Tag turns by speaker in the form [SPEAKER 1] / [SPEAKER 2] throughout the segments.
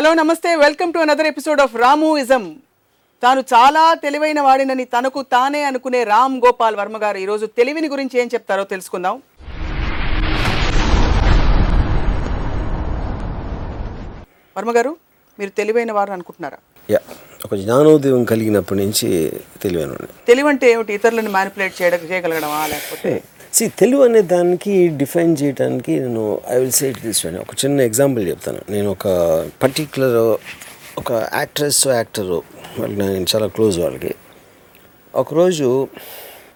[SPEAKER 1] Hello నమస్తే. Welcome to another episode of Ramu ism తాను చాలా తెలివైన వాడినని తనకు తానే అనుకునే రామ్ గోపాల్ వర్మ గారు ఈరోజు తెలివిని గురించి ఏం చెప్తారో తెలుసుకుందాం. వర్మ గారు మీరు తెలివైన వారు అనుకుంటున్నారా?
[SPEAKER 2] యా ఒక జ్ఞానోదయం కలిగినప్పటి నుంచి తెలివాను
[SPEAKER 1] తెలివి అంటే ఏమిటి? ఇతరులను మ్యానిపులేట్ చేయడం చేయగలగడమా? లేకపోతే
[SPEAKER 2] సి తెలుగు అనే దానికి డిఫైన్ చేయడానికి నేను I will say it this ఒక చిన్న ఎగ్జాంపుల్ చెప్తాను. నేను ఒక పర్టిక్యులర్ ఒక యాక్ట్రెస్ యాక్టరు వాళ్ళకి నేను చాలా క్లోజ్ వాళ్ళకి. ఒకరోజు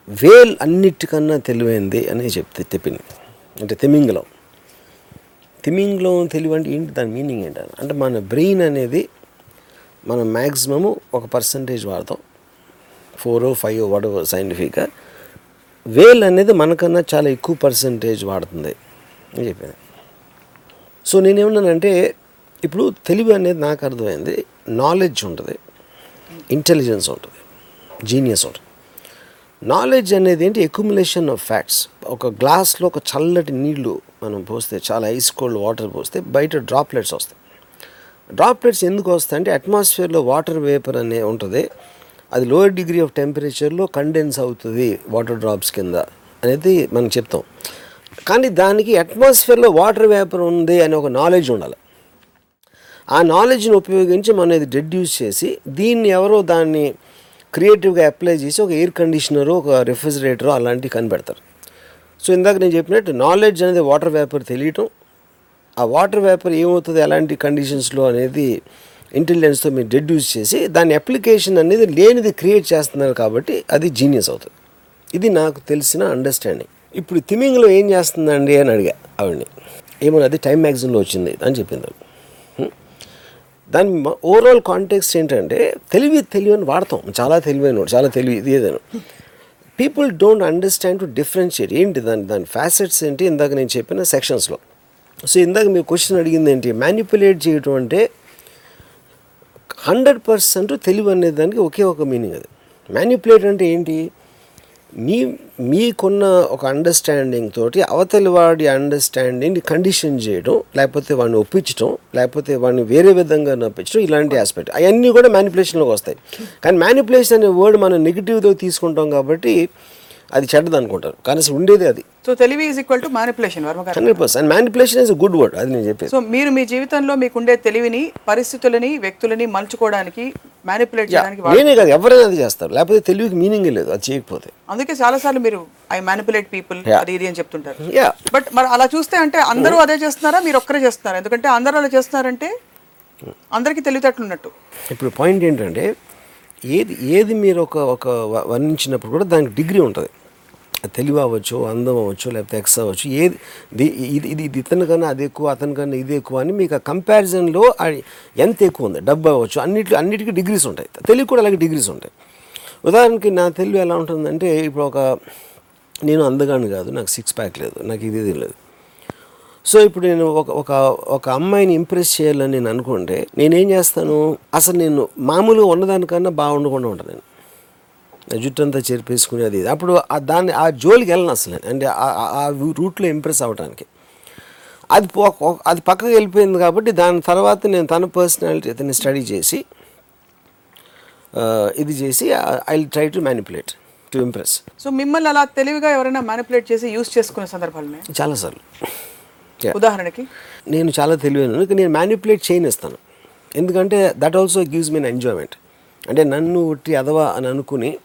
[SPEAKER 2] వేల్ అన్నిటికన్నా తెలివైంది అని చెప్తే చెప్పింది అంటే తిమింగలం తిమింగలం తెలివి అంటే ఏంటి? దాని మీనింగ్ ఏంటని. అంటే మన బ్రెయిన్ అనేది మనం మ్యాక్సిమము ఒక పర్సంటేజ్ వాడతాం. ఫోరో ఫైవ్ వాట్ సైంటిఫిక్గా వేల్ అనేది మనకన్నా చాలా ఎక్కువ పర్సంటేజ్ వాడుతుంది అని చెప్పింది సో నేనేమన్నానంటే ఇప్పుడు తెలివి అనేది నాకు అర్థమైంది నాలెడ్జ్ ఉంటుంది ఇంటెలిజెన్స్ ఉంటుంది జీనియస్ ఉంటుంది. నాలెడ్జ్ అనేది ఏంటి? ఎక్యుములేషన్ ఆఫ్ ఫ్యాక్ట్స్ ఒక గ్లాస్లో ఒక చల్లటి నీళ్ళు మనం పోస్తే చాలా ఐస్ కోల్డ్ వాటర్ పోస్తే బయట డ్రాప్లెట్స్ వస్తాయి. డ్రాప్లెట్స్ ఎందుకు వస్తాయి అంటే అట్మాస్ఫియర్లో వాటర్ వేపర్ అనే ఉంటుంది అది లోయర్ డిగ్రీ ఆఫ్ టెంపరేచర్లో కండెన్స్ అవుతుంది వాటర్ డ్రాప్స్ కింద అనేది మనం చెప్తాం. కానీ దానికి అట్మాస్ఫియర్లో వాటర్ వేపర్ ఉంది అనే ఒక నాలెడ్జ్ ఉండాలి. ఆ నాలెడ్జ్ని ఉపయోగించి మనం ఇది డెడ్యూస్ చేసి దీన్ని ఎవరో దాన్ని క్రియేటివ్గా అప్లై చేసి ఒక ఎయిర్ కండిషనరు ఒక రిఫ్రిజిరేటరు అలాంటివి కనిపెడతారు. సో ఇందాక నేను చెప్పినట్టు నాలెడ్జ్ అనేది వాటర్ వేపర్ తెలియటం ఆ వాటర్ వేపర్ ఏమవుతుంది ఎలాంటి కండిషన్స్లో అనేది ఇంటెలిజెన్స్తో మీరు డెడ్యూస్ చేసి దాని అప్లికేషన్ అనేది లేనిది క్రియేట్ చేస్తున్నారు కాబట్టి అది జీనియస్ అవుతుంది. ఇది నాకు తెలిసిన అండర్స్టాండింగ్ ఇప్పుడు తిమింగ్లో ఏం చేస్తుందండి అని అడిగా ఆవిడని. ఏమో అది టైం మ్యాగజైన్లో వచ్చింది అని చెప్పింది దాని ఓవరాల్ కాంటెక్స్ట్ ఏంటంటే తెలివి తెలివని వాడతాం. చాలా తెలివైన చాలా తెలివి ఇది ఏదైనా. People don't understand to differentiate ఏంటి దాని దాని ఫ్యాసెట్స్ ఏంటి? ఇందాక నేను చెప్పిన సెక్షన్స్లో సో ఇందాక మీరు క్వశ్చన్ అడిగింది ఏంటి? మ్యానిపులేట్ చేయటం అంటే హండ్రెడ్ పర్సెంట్ తెలివి అనే దానికి ఒకే ఒక మీనింగ్ అది. మ్యానిపులేట్ అంటే ఏంటి? మీ మీకున్న ఒక అండర్స్టాండింగ్ తోటి అవతలి వాడి అండర్స్టాండింగ్ కండిషన్ చేయడం లేకపోతే వాడిని ఒప్పించడం లేకపోతే వాడిని వేరే విధంగా నొప్పించడం ఇలాంటి ఆస్పెక్ట్ అవన్నీ కూడా మ్యానిపులేషన్లోకి వస్తాయి. కానీ మ్యానిపులేషన్ అనే వర్డ్ మనం నెగిటివ్తో తీసుకుంటాం కాబట్టి అది చెడ్డది అనుకుంటారు. కానీ అసలు ఉండేది అది.
[SPEAKER 1] సో తెలివి is equal to manipulation
[SPEAKER 2] hundred percent manipulation is good word అది నేను చెప్పేది.
[SPEAKER 1] సో మీరు మీ జీవితంలో మీకుండే తెలివిని పరిస్థితులని వ్యక్తులని మలుచుకోవడానికి మ్యానిపులేట్ చేయడానికి
[SPEAKER 2] నేనే కాదు ఎవరైనా అది చేస్తారు. లేకపోతే తెలివికి మీనింగ్ లేదు అది చేయకపోతే.
[SPEAKER 1] అందుకే చాలా సార్లు మీరు ఐ మ్యానిపులేట్ పీపుల్. అది ఇది అని చెప్తుంటారు.
[SPEAKER 2] యా
[SPEAKER 1] బట్ మరి అలా చూస్తే అంటే అందరూ అదే చేస్తున్నారా? మీరు ఒక్కరే చేస్తున్నారా. ఎందుకంటే అందరూ అలా చేస్తున్నారంటే అందరికీ తెలివితేటలు ఉన్నట్టు.
[SPEAKER 2] ఇప్పుడు పాయింట్ ఏంటంటే ఏది ఏది మీరు ఒక ఒక వర్ణించినప్పుడు కూడా దానికి డిగ్రీ ఉంటుంది. తెలివి అవ్వచ్చు అందం అవ్వచ్చు లేకపోతే ఎక్స్ అవ్వచ్చు ఏది ఇది ఇది ఇది ఇతని కన్నా అది ఎక్కువ అతని కన్నా ఇది ఎక్కువ అని మీకు ఆ కంపారిజన్లో ఎంత ఎక్కువ ఉంది? డబ్బు అవ్వచ్చు అన్నిటి అన్నిటికీ డిగ్రీస్ ఉంటాయి. తెలివి కూడా అలాగే డిగ్రీస్ ఉంటాయి. ఉదాహరణకి నా తెలివి ఎలా ఉంటుందంటే ఇప్పుడు ఒక నేను అందగాను కాదు నాకు సిక్స్ ప్యాక్ లేదు నాకు ఇది లేదు. సో ఇప్పుడు నేను ఒక ఒక ఒక అమ్మాయిని ఇంప్రెస్ చేయాలని నేను అనుకుంటే నేనేం చేస్తాను? అసలు నేను మామూలుగా ఉన్నదానికన్నా బాగుండకుండా ఉంటాను నేను. నా జుట్టు అంతా చెరిపేసుకుని అది ఇది. అప్పుడు ఆ దాన్ని ఆ జోలికి వెళ్ళను అసలు అంటే ఆ- రూట్లో ఇంప్రెస్ అవ్వడానికి అది అది పక్కకి వెళ్ళిపోయింది కాబట్టి దాని తర్వాత నేను తన పర్సనాలిటీ అతన్ని స్టడీ చేసి ఇది చేసి I try to manipulate to impress.
[SPEAKER 1] So మిమ్మల్ని అలా తెలివిగా ఎవరైనా మ్యానిపులేట్ చేసి యూస్ చేసుకునే సందర్భాలు
[SPEAKER 2] చాలాసార్లు.
[SPEAKER 1] ఉదాహరణకి?
[SPEAKER 2] నేను చాలా తెలివైన నేను మ్యానిపులేట్ చేయనిస్తాను. ఎందుకంటే that also gives mean enjoyment అంటే నన్ను ఉట్టి అదవా అని అనుకుని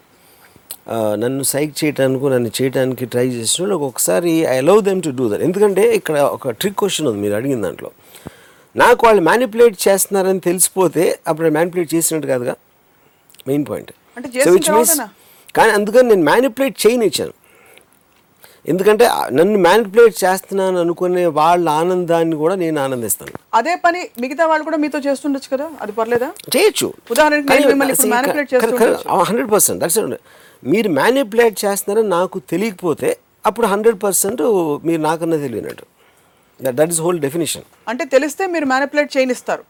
[SPEAKER 2] నన్ను సైక్ చేయటానికి నన్ను చేయడానికి ట్రై చేసిన ఒకసారి I love them to do that ఎందుకంటే ఇక్కడ ఒక ట్రిక్ క్వశ్చన్ ఉంది మీరు అడిగిన దాంట్లో. నాకు వాళ్ళు మ్యానిపులేట్ చేస్తున్నారని తెలిసిపోతే అప్పుడు మ్యానిపులేట్ చేసినట్టు కాదుగా? మెయిన్ పాయింట్
[SPEAKER 1] అంటే?
[SPEAKER 2] కానీ అందుకని నేను మ్యానిపులేట్ చేయనిచ్చాను. ఎందుకంటే నన్ను మ్యానిపులేట్ చేస్తున్నాను అనుకునే వాళ్ళ ఆనందాన్ని కూడా నేను ఆనందిస్తాను.
[SPEAKER 1] అదే పని మిగతా వాళ్ళు కూడా మీతో చేస్తుండొచ్చు కదా? అది పర్లేదా?
[SPEAKER 2] చేయొచ్చు. హండ్రెడ్ పర్సెంట్ దట్స్ మీరు మ్యానిపులేట్ చేస్తున్నారని నాకు తెలియకపోతే అప్పుడు హండ్రెడ్ పర్సెంట్ మీరు నాకన్నా తెలియనట్టు. దట్ ఈస్ హోల్ డెఫినేషన్
[SPEAKER 1] అంటే తెలిస్తే మీరు మ్యానిపులేట్ చేయనిస్తారు.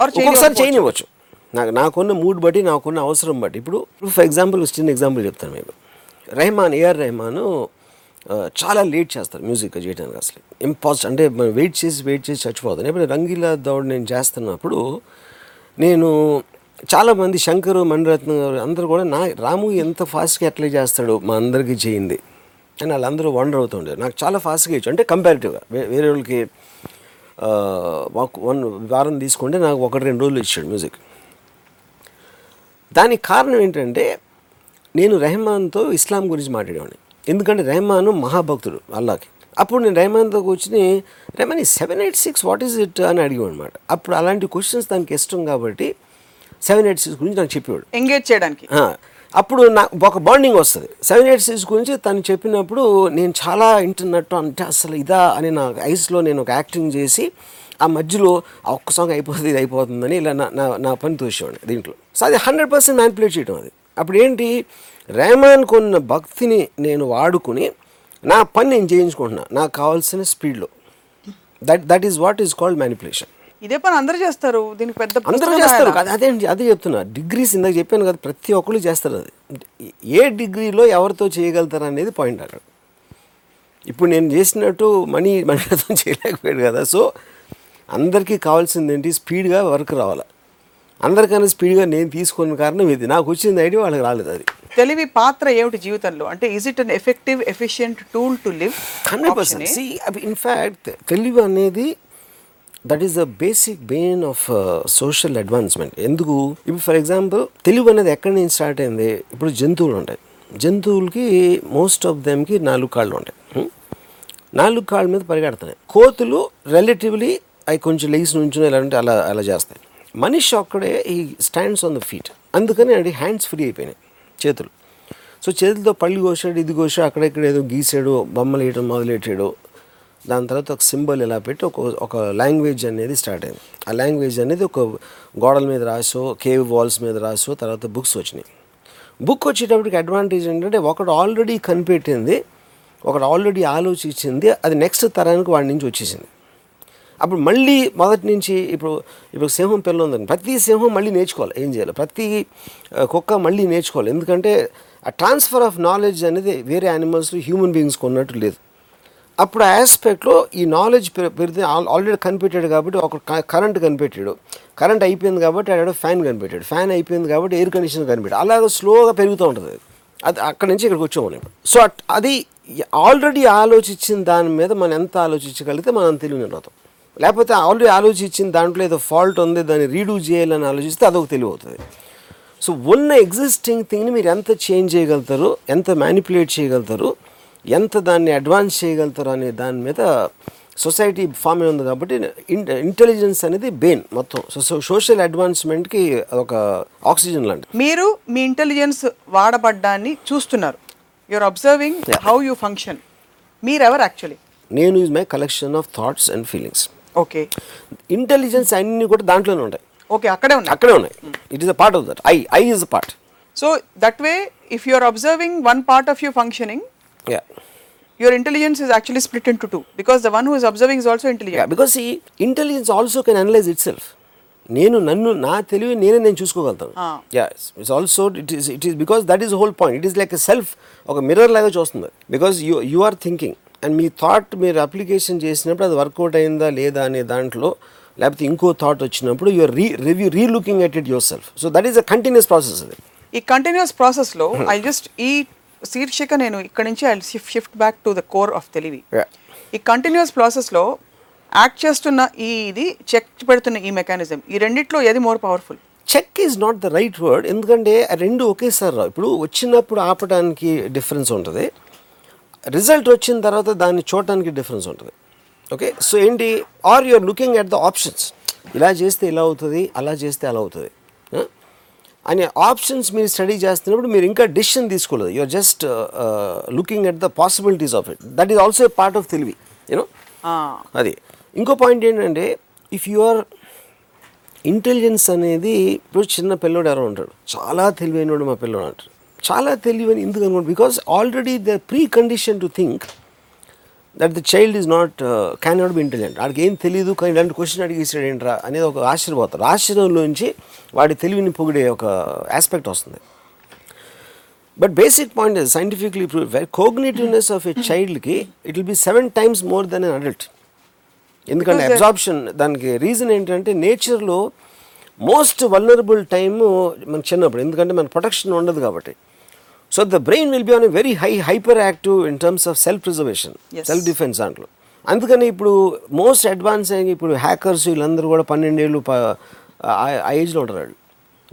[SPEAKER 2] ఒక్కొక్కసారి చేయనివ్వచ్చు. నాకు నాకున్న మూడ్ బట్టి నాకున్న అవసరం బట్టి. ఇప్పుడు ఫర్ ఎగ్జాంపుల్ చిన్న ఎగ్జాంపుల్ చెప్తాను మీకు. రెహమాన్ ఏఆర్ రెహమాన్ చాలా లేట్ చేస్తారు మ్యూజిక్ చేయడానికి అసలు. ఇంపాసిబుల్ అంటే మనం వెయిట్ చేసి వెయిట్ చేసి చచ్చిపోతాను ఇప్పుడు రంగీలా దౌడ్ నేను చేస్తున్నప్పుడు నేను చాలామంది శంకరు మణిరత్నం గారు అందరూ కూడా నా రాము ఎంత ఫాస్ట్గా ఎట్లా చేస్తాడు మా అందరికీ చేయింది అని వాళ్ళందరూ వండర్ అవుతుండేది నాకు చాలా ఫాస్ట్గా ఇచ్చు అంటే కంపారిటివ్గా వేరే వాళ్ళకి వన్ వారం తీసుకుంటే నాకు ఒకటి రెండు రోజులు ఇచ్చాడు మ్యూజిక్. దానికి కారణం ఏంటంటే నేను రెహమాన్తో ఇస్లాం గురించి మాట్లాడేవాడిని. ఎందుకంటే రెహమాన్ మహాభక్తుడు అల్లాకి. అప్పుడు నేను రెహమాన్తో కూర్చుని రెహమాన్ ఈ seven eight six what is it అని అడిగాను అనమాట అప్పుడు అలాంటి క్వశ్చన్స్ దానికి ఇష్టం కాబట్టి సెవెన్ ఎయిట్ సిక్స్ గురించి నాకు చెప్పేవాడు.
[SPEAKER 1] ఎంగేజ్ చేయడానికి.
[SPEAKER 2] అప్పుడు నా ఒక బాండింగ్ వస్తుంది. సెవెన్ ఎయిట్ సిక్స్ గురించి తను చెప్పినప్పుడు నేను చాలా వింటున్నట్టు అంటే అసలు ఇదా అని నా ఐస్లో నేను ఒక యాక్టింగ్ చేసి ఆ మధ్యలో ఒక్క సాంగ్ అయిపోతుంది ఇది అయిపోతుందని ఇలా నా నా నా పని తోసేవాడిని దీంట్లో. సో అది హండ్రెడ్ పర్సెంట్ మ్యానిపులేట్ చేయడం అది. అప్పుడు ఏంటి రెహమాన్కు ఉన్న భక్తిని నేను వాడుకుని నా పని నేను చేయించుకుంటున్నా. నాకు కావాల్సిన స్పీడ్లో. That that is what is called manipulation
[SPEAKER 1] ఇదే పని అందరూ చేస్తారు. దీనికి పెద్ద
[SPEAKER 2] అందరూ చేస్తారు? కదా అదే అదే చెప్తున్నా. డిగ్రీస్ ఇందాక చెప్పాను కదా ప్రతి ఒక్కరు చేస్తారు అది. ఏ డిగ్రీలో ఎవరితో చేయగలుగుతారు అనేది పాయింట్ అక్కడ. ఇప్పుడు నేను చేసినట్టు మనీ మనతో చేయలేకపోయాడు కదా. సో అందరికీ కావాల్సింది ఏంటి? స్పీడ్గా వర్క్ రావాలి. అందరికన్నా స్పీడ్గా నేను తీసుకున్న కారణం ఇది. నాకు వచ్చింది ఐడియా వాళ్ళకి రాలేదు అది.
[SPEAKER 1] తెలివి పాత్ర ఏమిటి జీవితంలో? అంటే is it an effective efficient tool to live
[SPEAKER 2] hundred percent. See in fact తెలివి అనేది that is the basic bane of social advancement ఎందుకు? ఇప్పుడు ఫర్ ఎగ్జాంపుల్ తెలివి అనేది ఎక్కడి నుంచి స్టార్ట్ అయింది? ఇప్పుడు జంతువులు ఉంటాయి. జంతువులకి మోస్ట్ ఆఫ్ దెమ్కి నాలుగు కాళ్ళు ఉంటాయి. హ్మ్? నాలుగు కాళ్ళ మీద పరిగెడుతున్నాయి. కోతులు రిలేటివ్లీ అవి కొంచెం లెగ్స్ నుంచి ఎలా అంటే అలా అలా చేస్తాయి. మనిషి అక్కడే ఈ స్టాండ్స్ ఆన్ ద ఫీట్ అందుకని అది హ్యాండ్స్ ఫ్రీ అయిపోయినాయి చేతులు. సో చేతులతో పళ్ళు కోసాడు ఇది కోసాడు అక్కడెక్కడ ఏదో గీసాడు బొమ్మలు వేయడం మొదలెట్టాడు. దాని తర్వాత ఒక సింబల్ ఇలా పెట్టి ఒక ఒక లాంగ్వేజ్ అనేది స్టార్ట్ అయింది. ఆ లాంగ్వేజ్ అనేది ఒక గోడల మీద రాసో కేవ్ వాల్స్ మీద రాసో తర్వాత బుక్స్ వచ్చినాయి. బుక్ వచ్చేటప్పటికి అడ్వాంటేజ్ ఏంటంటే ఒకడు ఆల్రెడీ కనిపెట్టింది ఒకడు ఆల్రెడీ ఆలోచించింది అది నెక్స్ట్ తరానికి వాడి నుంచి వచ్చేసింది. అప్పుడు మళ్ళీ మొదటి నుంచి ఇప్పుడు ఇప్పుడు సింహం పిల్ల ఉందండి ప్రతి సింహం మళ్ళీ నేర్చుకోవాలి. ఏం చేయాలి? ప్రతి కుక్క మళ్ళీ నేర్చుకోవాలి. ఎందుకంటే ఆ ట్రాన్స్ఫర్ ఆఫ్ నాలెడ్జ్ అనేది వేరే యానిమల్స్లో హ్యూమన్ బీయింగ్స్కి ఉన్నట్టు లేదు. అప్పుడు ఆ ఆస్పెక్ట్లో ఈ నాలెడ్జ్ పెరిగితే ఆల్రెడీ కనిపెట్టాడు కాబట్టి ఒక కరెంట్ కనిపెట్టాడు. కరెంట్ అయిపోయింది కాబట్టి ఆడ ఫ్యాన్ కనిపెట్టాడు. ఫ్యాన్ అయిపోయింది కాబట్టి ఎయిర్ కండిషన్ కనిపెట్టాడు. అలాగే స్లోగా పెరుగుతూ ఉంటుంది. అది. అక్కడి నుంచి ఇక్కడికి వచ్చాము సో అది ఆల్రెడీ ఆలోచించిన దాని మీద మనం ఎంత ఆలోచించగలిగితే మనం అంత తెలివి అవుతాం లేకపోతే ఆల్రెడీ ఆలోచించిన దాంట్లో ఏదో ఫాల్ట్ ఉంది దాన్ని రీడూ చేయాలని ఆలోచిస్తే అదొక తెలివి అవుతుంది సో ఉన్న ఎగ్జిస్టింగ్ థింగ్ని మీరు ఎంత చేంజ్ చేయగలుగుతారు ఎంత మ్యానిపులేట్ చేయగలుగుతారు ఎంత దాన్ని అడ్వాన్స్ చేయగలుగుతారు అనే దాని మీద సొసైటీ ఫామ్ అయి ఉంది కాబట్టి ఇంటెలిజెన్స్ అనేది బెయిన్ మొత్తం. సో సోషల్ అడ్వాన్స్మెంట్కి అదొక ఆక్సిజన్ లాంటిది.
[SPEAKER 1] మీరు మీ ఇంటెలిజెన్స్ వాడబడ్డాన్ని చూస్తున్నారు. You're observing how you function మీరెవరు యాక్చువల్లీ
[SPEAKER 2] నేను is my collection of thoughts and feelings
[SPEAKER 1] okay.
[SPEAKER 2] Intelligence అన్నీ కూడా దాంట్లోనే ఉంటాయి.
[SPEAKER 1] ఓకే అక్కడే ఉన్నారు
[SPEAKER 2] అక్కడే ఉన్నాయి. It is a part of that I I is a part
[SPEAKER 1] so that way if you are observing one part of you functioning
[SPEAKER 2] yeah
[SPEAKER 1] your intelligence is actually split into two. Because the one who is observing is also intelligent.
[SPEAKER 2] Because ఈ intelligence also can analyse itself నేను నన్ను నా తెలివి నేనే నేను చూసుకోగలుగుతాను.
[SPEAKER 1] Ah.
[SPEAKER 2] Yeah it's also it is it is because that is whole point it is like a self ఒక mirror లాగా చూస్తుంది. Because you you are thinking and me thought మీరు అప్లికేషన్ చేసినప్పుడు అది వర్కౌట్ అయిందా లేదా అనే దాంట్లో లేకపోతే ఇంకో థాట్ వచ్చినప్పుడు you're re review re looking at it yourself so that is a continuous process అది.
[SPEAKER 1] ఈ కంటిన్యూస్ ప్రాసెస్లో ఐ జస్ట్ ఈ శీర్షిక నేను ఇక్కడ నుంచి I shift back to the core of తెలివి. ఈ కంటిన్యూస్ ప్రాసెస్లో యాక్ట్ చేస్తున్న ఈ ఇది చెక్ పెడుతున్న ఈ మెకానిజం ఈ రెండిట్లో ఏది more powerful
[SPEAKER 2] check is not the right word ఎందుకంటే రెండు ఒకేసారి రావు. ఇప్పుడు వచ్చినప్పుడు ఆపడానికి డిఫరెన్స్ ఉంటుంది. రిజల్ట్ వచ్చిన తర్వాత దాన్ని చూడటానికి డిఫరెన్స్ ఉంటుంది. ఓకే? సో ఏంటి? Or you're looking at the options. ఇలా చేస్తే ఇలా అవుతుంది అలా చేస్తే అలా అవుతుంది? అనే ఆప్షన్స్ మీరు స్టడీ చేస్తున్నప్పుడు మీరు ఇంకా డెసిషన్ తీసుకోలేదు. You're just looking at the possibilities of it. That is also part of తెలివి యూనో అది. ఇంకో పాయింట్ ఏంటంటే ఇఫ్ యు ఆర్ ఇంటెలిజెన్స్ అనేది ఇప్పుడు చిన్న పిల్లోడు ఎవరో ఉంటాడు. చాలా తెలివైనవాడు మా పిల్లోడు అంటారు చాలా తెలివైన ఎందుకు అనుకోండి because already the precondition to think that the child is not can not be intelligent వాడికి ఏం తెలియదు కానీ ఇలాంటి క్వశ్చన్ అడిగేసాడు ఏంట్రా అనేది ఒక ఆశ్చర్యపోతారు ఆశ్చర్యంలోంచి వాడి తెలివిని పొగిడే ఒక ఆస్పెక్ట్ వస్తుంది. But basic point scientifically prove cognitiveness of a చైల్డ్కి it will be seven times more than an adult ఎందుకంటే అబ్జార్ప్షన్ దానికి రీజన్ ఏంటంటే నేచర్లో మోస్ట్ వల్నరబుల్ టైమ్ మన చిన్నప్పుడు. ఎందుకంటే మన ప్రొటెక్షన్ ఉండదు కాబట్టి. So the brain will be on very high hyperactive in terms of self preservation. Self defence దాంట్లో. అందుకని ఇప్పుడు మోస్ట్ అడ్వాన్స్ అయ్యి ఇప్పుడు హ్యాకర్స్ వీళ్ళందరూ కూడా పన్నెండేళ్ళు ఆ- ఆ ఏజ్లో ఉంటారు వాళ్ళు.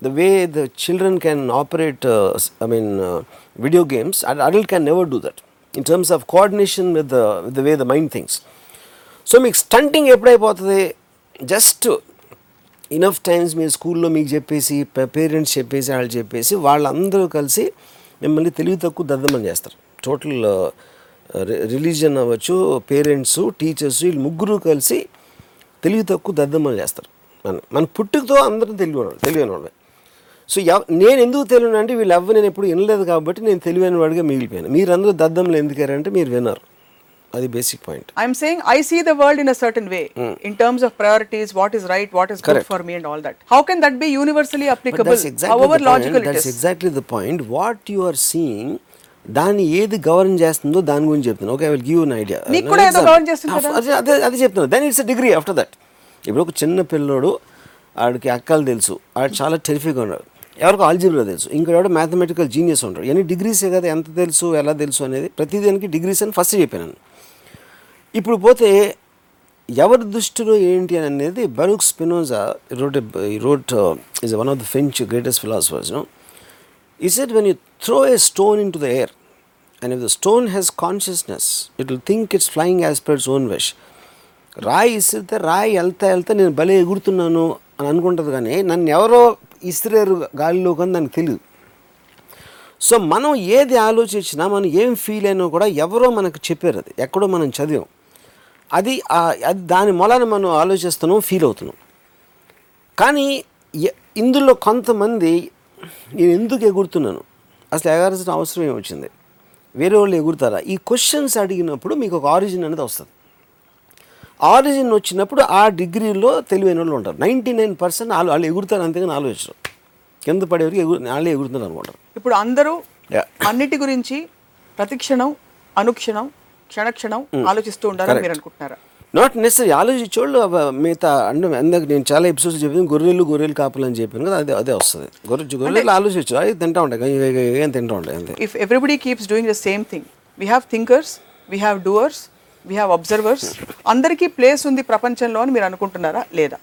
[SPEAKER 2] The way the children can operate I mean video games adult can never do that in terms of coordination with the with the way the mind things so మీకు స్టంటింగ్ ఎప్పుడైపోతుంది? జస్ట్ ఇనఫ్ టైమ్స్ మీ స్కూల్లో మీకు చెప్పేసి parents చెప్పేసి వాళ్ళు చెప్పేసి వాళ్ళందరూ కలిసి మిమ్మల్ని తెలివి తక్కువ దద్దమని చేస్తారు. టోటల్ రిలీజియన్ uh, అవ్వచ్చు పేరెంట్స్ టీచర్స్ వీళ్ళు ముగ్గురు కలిసి తెలివి తక్కువ దద్దమని చేస్తారు. మన మన పుట్టుకతో అందరూ తెలివి తెలివైన వాళ్ళే సో నేను ఎందుకు తెలియను అంటే వీళ్ళు ఎవ్వ నేను ఎప్పుడు వినలేదు కాబట్టి నేను తెలివైన వాడిగా మిగిలిపోయాను. మీరందరూ దద్దములు ఎందుకారంటే మీరు విన్నారు. అది basic point
[SPEAKER 1] I'm saying I see the world in a certain way in terms of priorities what is right what is good. For me and all that how can that be universally applicable however. Logical it is
[SPEAKER 2] exactly the point. What you are seeing, దాన్ని ఏది govern చేస్తుందో దాని గురించి చెప్తాను okay I will give an idea
[SPEAKER 1] నీకు కూడా ఏదో govern చేస్తుంది కదా?
[SPEAKER 2] అదే అదే అదే చెప్తాను then it's degree after that ఇప్పుడు ఒక చిన్న పిల్లోడు ఆడికి అక్కలు తెలుసు. ఆడు చాలా టెరిఫిక్గా ఉన్నాడు. ఎవరికి ఆల్జీబ్రా తెలుసు. ఇంకోటి మ్యాథమెటికల్ జీనియస్ ఉంటాడు. ఎన్ని డిగ్రీసే కదా ఎంత తెలుసు ఎలా తెలుసు అనేది ప్రతిదానికి డిగ్రీస్ అని ఫస్ట్ చెప్పాను. ఇప్పుడు పోతే ఎవరి దృష్టిలో ఏంటి అని అనేది Baruch Spinoza wrote wrote is one of the French greatest philosophers no he said when you throw a stone into the air and if the stone has consciousness it will think it's flying as per its own wish రాయి ఇసిరితే రాయి వెళ్తా వెళ్తా నేను భలే ఎగురుతున్నాను అని అనుకుంటుంది కానీ నన్ను ఎవరో ఇసిరేరు గాలిలో కానీ దానికి తెలియదు సో మనం ఏది ఆలోచించినా మనం ఏం ఫీల్ అయినా కూడా ఎవరో మనకు చెప్పారు అది. ఎక్కడో మనం చదివాం. అది అది దాని మూలాన మనం ఆలోచిస్తున్నాం ఫీల్ అవుతున్నాం. కానీ ఇందులో కొంతమంది నేను ఎందుకు ఎగురుతున్నాను? అసలు ఎగరాల్సిన అవసరం ఏమి వచ్చింది వేరే వాళ్ళు ఎగురుతారా? ఈ క్వశ్చన్స్ అడిగినప్పుడు మీకు ఒక ఆరిజిన్ అనేది వస్తుంది. ఆరిజిన్ వచ్చినప్పుడు ఆ డిగ్రీలో తెలివైన వాళ్ళు ఉంటారు. నైంటీ నైన్ పర్సెంట్ వాళ్ళు వాళ్ళు ఎగురుతారు అంతేగాని ఆలోచించరు. కింద పడేవరకు ఎగురు వాళ్ళే ఎగురుతున్నారు అనుకుంటారు
[SPEAKER 1] ఇప్పుడు అందరూ. అన్నిటి గురించి ప్రతిక్షణం అనుక్షణం క్షణక్షణం ఆలోచిస్తూ ఉండాలని మీరు అనుకుంటున్నారా
[SPEAKER 2] నాట్ నెసరీ ఆలోచించోళ్ళు అవ- మిగతా అంటే ఇందాక నేను చాలా ఎపిసోడ్స్ చెప్పాను గొర్రెలు గొర్రెలు కాపులు అని చెప్పాను కదా అదే అదే వస్తుంది. గొర్రె గొర్రెలు ఆలోచించు అవి తింటా ఉంటాయి ఏం తింటా ఉంటాయి అంతే.
[SPEAKER 1] If everybody keeps doing the same thing we have thinkers we have doers we have observers అందరికీ ప్లేస్ ఉంది ప్రపంచంలో అని మీరు అనుకుంటున్నారా? లేదా?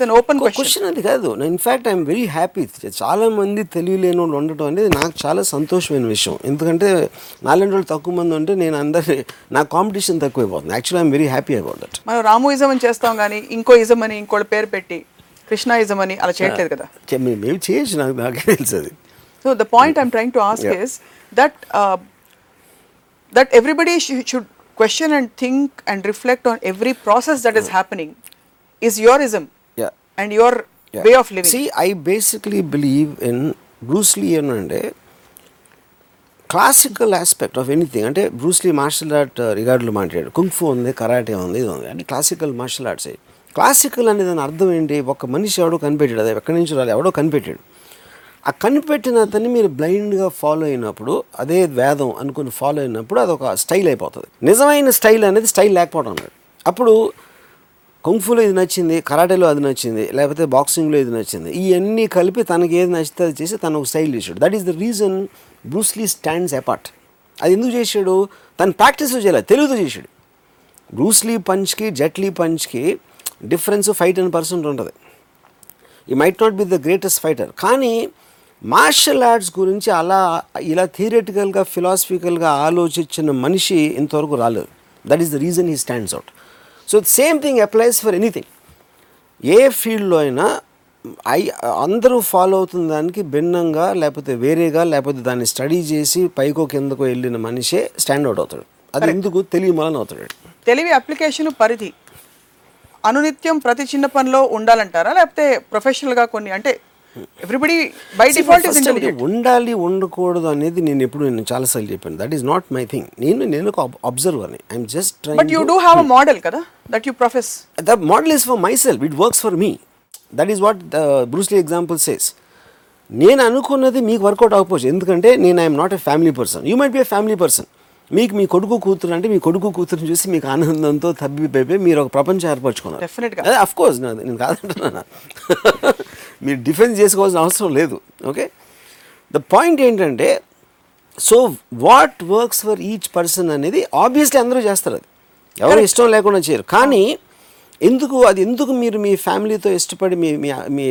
[SPEAKER 1] It's an open question
[SPEAKER 2] question అది కాదు. ఇన్ఫ్యాక్ట్ ఐఎమ్ వెరీ హ్యాపీ చాలా మంది తెలియలేని వాళ్ళు ఉండటం అనేది నాకు చాలా సంతోషమైన విషయం. ఎందుకంటే నాలుగు రోజులు తక్కువ మంది ఉంటే నేను అందరి నా competition తక్కువైపోతుంది. Actually I'm very happy about that
[SPEAKER 1] మనం రామోయిజం అని చేస్తాం కానీ ఇంకో ఇజం అని ఇంకోళ్ళ పేరు పెట్టి కృష్ణాయిజం అని అలా చేయట్లేదు కదా.
[SPEAKER 2] మేము చేయొచ్చు నాకు నాకే తెలుసు అది
[SPEAKER 1] So the point I'm trying to ask
[SPEAKER 2] Yeah.
[SPEAKER 1] is that uh, that everybody sh- should question and think and reflect on every process that is happening is your ism
[SPEAKER 2] Yeah.
[SPEAKER 1] and your way of living.
[SPEAKER 2] See, I basically believe in Bruce Lee ఏంటంటే classical aspect of anything అంటే Bruce Lee martial art రిగార్డులో మాట్లాడాడు kung fu ఉంది karate ఉంది ఇది ఉంది. అంటే classical martial arts classical అనే దాని అర్థం ఏంటి? ఒక మనిషి ఎవడో కనిపెట్టాడు అది ఎక్కడి నుంచి రాలి ఎవడో కనిపెట్టాడు. ఆ కనిపెట్టిన అతన్ని మీరు బ్లైండ్గా ఫాలో అయినప్పుడు అదే వేదం అనుకుని ఫాలో అయినప్పుడు అది ఒక స్టైల్ అయిపోతుంది. నిజమైన స్టైల్ అనేది స్టైల్ లేకపోవడం అప్పుడు కుంఫులో ఇది నచ్చింది కరాటేలో అది నచ్చింది లేకపోతే బాక్సింగ్లో ఇది నచ్చింది. ఇవన్నీ కలిపి తనకి ఏది నచ్చితే అది చేసి తను ఒక స్టైల్ చేశాడు. That is the reason Bruce Lee stands apart అది ఎందుకు చేశాడు? తను ప్రాక్టీస్ చేయలేదు తెలుగుతో చేశాడు. బ్రూస్లీ పంచ్కి జెట్లీ పంచ్కి డిఫరెన్స్ ఫైవ్ టెన్ పర్సెంట్ ఉంటుంది. He might not be the greatest fighter కానీ మార్షల్ ఆర్ట్స్ గురించి అలా ఇలా థియరటికల్గా ఫిలాసఫికల్గా ఆలోచించిన మనిషి ఇంతవరకు రాలేదు. That is the reason he stands out so same thing applies for anything ఏ ఫీల్డ్లో అయినా ఐ అందరూ ఫాలో అవుతున్న దానికి భిన్నంగా లేకపోతే వేరేగా లేకపోతే దాన్ని స్టడీ చేసి పైకో కిందకో వెళ్ళిన మనిషే స్టాండ్ అవుట్ అవుతాడు. అది ఎందుకు? తెలియ మూలన అవుతాడు
[SPEAKER 1] తెలివి అప్లికేషన్ పరిధి. అనునిత్యం ప్రతి చిన్న పనిలో ఉండాలంటారా? లేకపోతే ప్రొఫెషనల్గా కొన్ని అంటే ఎవ్రీబడి బై డిఫాల్ట్
[SPEAKER 2] ఉండాలి ఉండకూడదు అనేది నేను ఎప్పుడు నేను చాలాసార్లు చెప్పాను. That is not my thing నేను నేను ఒక అబ్జర్వర్ని I'm just
[SPEAKER 1] but you do have a model కదా that you profess
[SPEAKER 2] the model is for myself it works for me that is what Bruce Lee example says నేను అనుకున్నది మీకు work out అవ్వకపోవచ్చు. ఎందుకంటే నేను I'm not a family person you might be a family person మీకు మీ కొడుకు కూతురు అంటే మీ కొడుకు కూతురుని చూసి మీకు ఆనందంతో తబ్బిపోయి మీరు ఒక ప్రపంచం ఏర్పరచుకున్నారు.
[SPEAKER 1] Definite గా.
[SPEAKER 2] అదే అఫ్ కోర్స్ నేను కాదంటున్నా మీరు డిఫెన్స్ చేసుకోవాల్సిన అవసరం లేదు. ఓకే? ద పాయింట్ ఏంటంటే so what works for each person అనేది ఆబ్వియస్లీ అందరూ చేస్తారు అది. ఎవరు ఇష్టం లేకుండా చేయరు. కానీ ఎందుకు అది ఎందుకు మీరు మీ ఫ్యామిలీతో ఇష్టపడి మీ మీ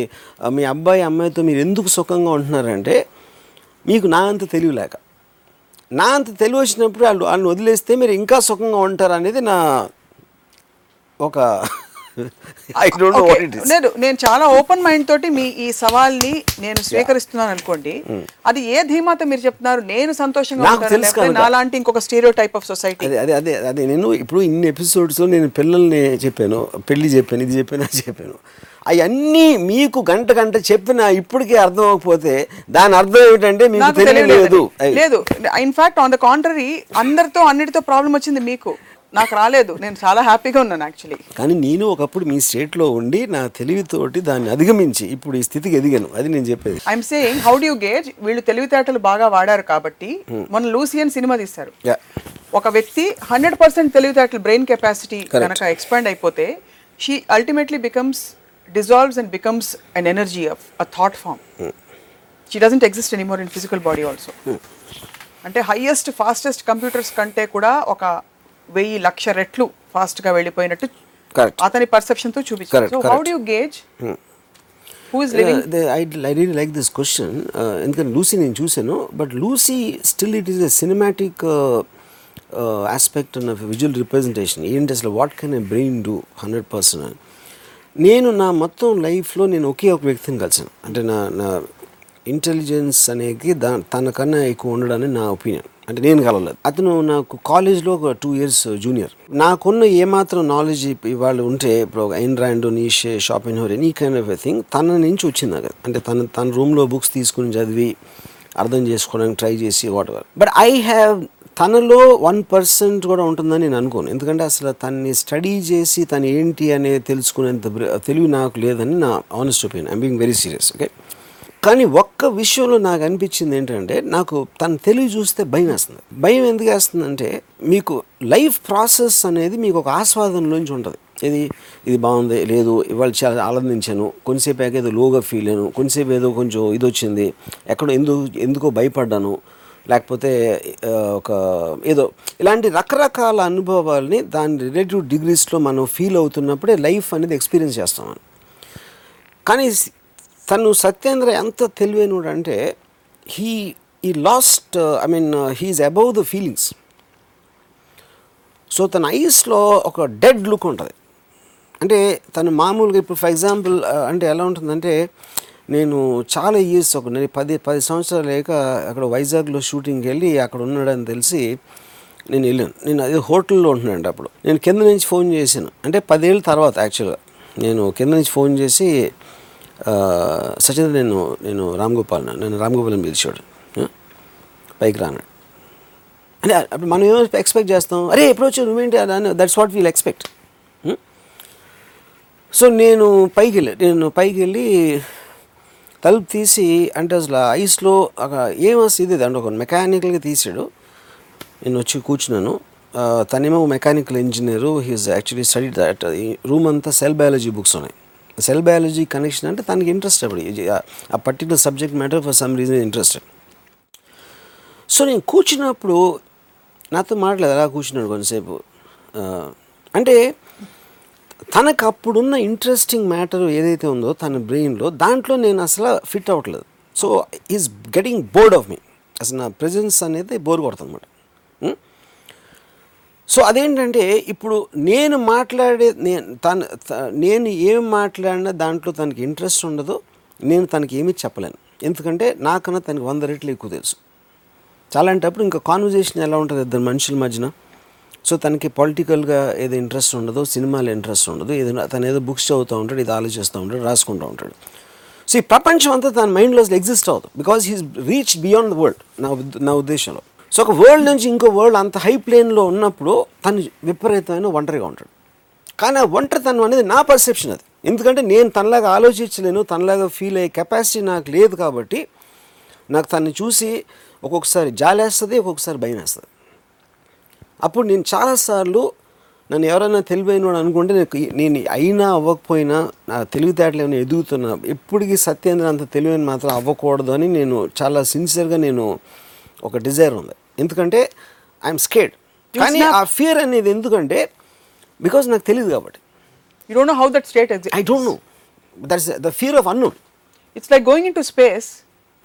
[SPEAKER 2] మీ అబ్బాయి అమ్మాయితో మీరు ఎందుకు సుఖంగా ఉంటున్నారంటే మీకు నా అంత తెలివి లేక. నా అంత తెలివి వచ్చినప్పుడు వాళ్ళు వాళ్ళని వదిలేస్తే మీరు ఇంకా సుఖంగా ఉంటారు అనేది నా ఒక I don't know. What it is
[SPEAKER 1] లేదు నేను చాలా ఓపెన్ మైండ్ తోటి మీ ఈ సవాల్ని నేను స్వీకరిస్తున్నాను అనుకోండి. అది ఏ ధీమాతో మీరు చెప్తున్నారు? నేను సంతోషంగా ఉంటాను. నాలాంటి ఇంకొక స్టీరియో టైప్ ఆఫ్ సొసైటీ
[SPEAKER 2] అదే అదే అదే నేను ఇప్పుడు ఇన్ని ఎపిసోడ్స్ నేను పిల్లల్ని చెప్పాను పెళ్ళి చెప్పాను ఇది చెప్పాను అది చెప్పాను. అవన్నీ మీకు గంట గంట చెప్పిన ఇప్పటికీ అర్థం అవ్వకపోతే దాని అర్థం ఏమిటంటే మీకు తెలియలేదు.
[SPEAKER 1] లేదు. ఇన్ఫాక్ట్ ఆన్ ద కాంట్రరీ అందరితో అన్నిటితో ప్రాబ్లం వచ్చింది మీకు. నాకు రాలేదు. నేను చాలా హ్యాపీగా ఉన్నాను యాక్చువల్లీ
[SPEAKER 2] కానీ నేను ఒకప్పుడు మీ స్టేట్లో ఉండి నా తెలివితోటి దాన్ని అధిగమించి ఇప్పుడు ఈ స్థితికి ఎదిగాను. అది నేను చెప్పేది.
[SPEAKER 1] I'm saying how do you gauge వీళ్ళు తెలివితేటలు బాగా వాడారు కాబట్టి మన లూసియన్ సినిమా తీస్తారు
[SPEAKER 2] Yeah.
[SPEAKER 1] ఒక వ్యక్తి హండ్రెడ్ పర్సెంట్ తెలివితేటలు బ్రెయిన్ కెపాసిటీ కనుక ఎక్స్పాండ్ అయిపోతే she ultimately becomes dissolves and becomes an energy of a thought form she doesn't exist anymore in physical body also అంటే హైయెస్ట్ ఫాస్టెస్ట్ కంప్యూటర్స్ కంటే కూడా ఒక వెయ్యి లక్ష రెట్లు ఫాస్ట్గా వెళ్ళిపోయినట్టు. అతని పర్సెప్షన్తో చూపించారు how. Do you gauge
[SPEAKER 2] I really like this question ఎందుకంటే లూసీ నేను చూశాను but Lucy still it is a cinematic aspect of visual representation ఏంటి అసలు what can I brain do hundred percent నేను నా మొత్తం లైఫ్లో నేను ఒకే ఒక వ్యక్తిని కలిసాను అంటే నా నా ఇంటెలిజెన్స్ అనేది దా తనకన్నా ఎక్కువ ఉండడని నా ఒపీనియన్ అంటే నేను కలవలేదు. అతను నాకు కాలేజ్లో ఒక టూ ఇయర్స్ జూనియర్ నాకున్న ఏమాత్రం నాలెడ్జ్ ఇవాళ ఉంటే ఇప్పుడు ఒక Ayn Rand Nietzsche Schopenhauer any kind of a thing తన నుంచి వచ్చింది నాకు. అంటే తన తన రూమ్లో బుక్స్ తీసుకుని చదివి అర్థం చేసుకోవడానికి ట్రై చేసి whatever but I have తనలో వన్ పర్సెంట్ కూడా ఉంటుందని నేను అనుకోను. ఎందుకంటే అసలు తన్ని స్టడీ చేసి తను ఏంటి అనేది తెలుసుకునేంత తెలివి నాకు లేదని నా honest opinion I'm being very serious okay కానీ ఒక్క విషయంలో నాకు అనిపించింది ఏంటంటే నాకు తన తెలివి చూస్తే భయం వేస్తుంది. భయం ఎందుకు వేస్తుందంటే మీకు లైఫ్ ప్రాసెస్ అనేది మీకు ఒక ఆస్వాదనలోంచి ఉంటుంది. ఇది ఇది బాగుంది లేదు ఇవాళ చాలా ఆనందించాను కొంతసేపు ఏదో లోగా ఫీల్ అయ్యాను కొంతసేపు ఏదో కొంచెం ఇది వచ్చింది ఎక్కడో ఎందుకు ఎందుకో భయపడ్డాను లేకపోతే ఒక ఏదో ఇలాంటి రకరకాల అనుభవాల్ని దాని రిలేటివ్ డిగ్రీస్లో మనం ఫీల్ అవుతున్నప్పుడే లైఫ్ అనేది ఎక్స్పీరియన్స్ చేస్తాం కానీ తను సత్యేంద్ర ఎంత తెలివైనడు అంటే he is lost I mean he's above the feelings so తన ఐస్లో ఒక డెడ్ లుక్ ఉంటుంది. అంటే తను మామూలుగా ఇప్పుడు ఫర్ ఎగ్జాంపుల్ uh, అంటే ఎలా ఉంటుందంటే నేను చాలా ఇయర్స్ ఒక నేను పది పది సంవత్సరాలు లేక అక్కడ వైజాగ్లో షూటింగ్కి వెళ్ళి అక్కడ ఉన్నాడని తెలిసి నేను వెళ్ళాను. నేను అదే హోటల్లో ఉంటున్నాను అప్పుడు. నేను కింద నుంచి ఫోన్ చేశాను. అంటే పదేళ్ళ తర్వాత యాక్చువల్గా నేను కింద నుంచి ఫోన్ చేసి సచిన్ నేను నేను రామ్ గోపాల్ నేను రామ్ గోపాల్ని పిలిచాడు. పైకి రాను. అంటే అప్పుడు మనం ఏమో ఎక్స్పెక్ట్ చేస్తాం? అరే ఎప్పుడు వచ్చావు? నువ్వేంటి? అని that's what we'll expect so నేను పైకి వెళ్ళి. నేను పైకి వెళ్ళి తలుపు తీసి అంటే అసలు ఐస్లో అక్కడ ఏమో ఇది అంటే ఒక మెకానికల్గా తీసాడు. నేను వచ్చి కూర్చున్నాను. తనేమో mechanical engineer he's actually study that room అంతా సెల్ బయాలజీ బుక్స్ ఉన్నాయి. సెల్ బయాలజీ కనెక్షన్ అంటే తనకి ఇంట్రెస్ట్ అప్పుడు. ఆ- particular subject matter for some reason interest so నేను కూర్చున్నప్పుడు నాతో మాట్లాడలేదు అలా కూర్చున్నాడు కొంతసేపు. అంటే తనకు అప్పుడున్న ఇంట్రెస్టింగ్ మ్యాటర్ ఏదైతే ఉందో తన బ్రెయిన్లో దాంట్లో నేను అసలు ఫిట్ అవ్వట్లేదు. So is getting bored of me అసలు నా ప్రెజెన్స్ అనేది బోర్ కొడుతుంది అనమాట సో అదేంటంటే ఇప్పుడు నేను మాట్లాడే నేను తను త- నేను ఏం మాట్లాడినా దాంట్లో తనకి ఇంట్రెస్ట్ ఉండదు నేను తనకి ఏమీ చెప్పలేను. ఎందుకంటే నాకన్నా తనకి వంద రెట్లు ఎక్కువ తెలుసు. చాలా అంటప్పుడు ఇంకా కాన్వర్జేషన్ ఎలా ఉంటుంది ఇద్దరు మనుషుల మధ్యన? సో తనకి పొలిటికల్గా ఏదో ఇంట్రెస్ట్ ఉండదు సినిమాలో ఇంట్రెస్ట్ ఉండదు ఏదైనా తను ఏదో బుక్స్ చదువుతూ ఉంటాడు ఇది ఆలోచిస్తూ ఉంటాడు రాసుకుంటూ ఉంటాడు. సో ఈ ప్రపంచం అంతా తన మైండ్లో ఎగ్జిస్ట్ అవుతుంది. Because he's reach beyond the world నా ఉద్- నా ఉద్దేశంలో. సో ఒక వరల్డ్ నుంచి ఇంకో వరల్డ్ అంత హై ప్లేన్లో ఉన్నప్పుడు తను విపరీతమైన ఒంటరిగా ఉంటాడు. కానీ ఆ ఒంటరితనం అనేది నా పర్సెప్షన్ అది. ఎందుకంటే నేను తనలాగా ఆలోచించలేను తనలాగా ఫీల్ అయ్యే కెపాసిటీ నాకు లేదు కాబట్టి నాకు తన్ని చూసి ఒక్కొక్కసారి జాలేస్తుంది ఒక్కొక్కసారి భయం వేస్తుంది అప్పుడు నేను చాలాసార్లు నన్ను ఎవరైనా తెలివైనవాడు అనుకుంటే నాకు నేను అయినా అవ్వకపోయినా నా తెలివితేటలు ఏమైనా ఎదుగుతున్నా ఎప్పటికీ సత్యేంద్ర అంత తెలివైన మాత్రం అవ్వకూడదు అని నేను చాలా సిన్సియర్గా నేను ఒక డిజైర్ ఉంది. ఎందుకంటే ఐఎమ్ స్కేడ్ కానీ ఆ ఫియర్ అనేది ఎందుకంటే బికాస్ నాకు తెలియదు కాబట్టి.
[SPEAKER 1] You don't know how that state exist
[SPEAKER 2] I don't know that's the fear of unknown it's like going into
[SPEAKER 1] space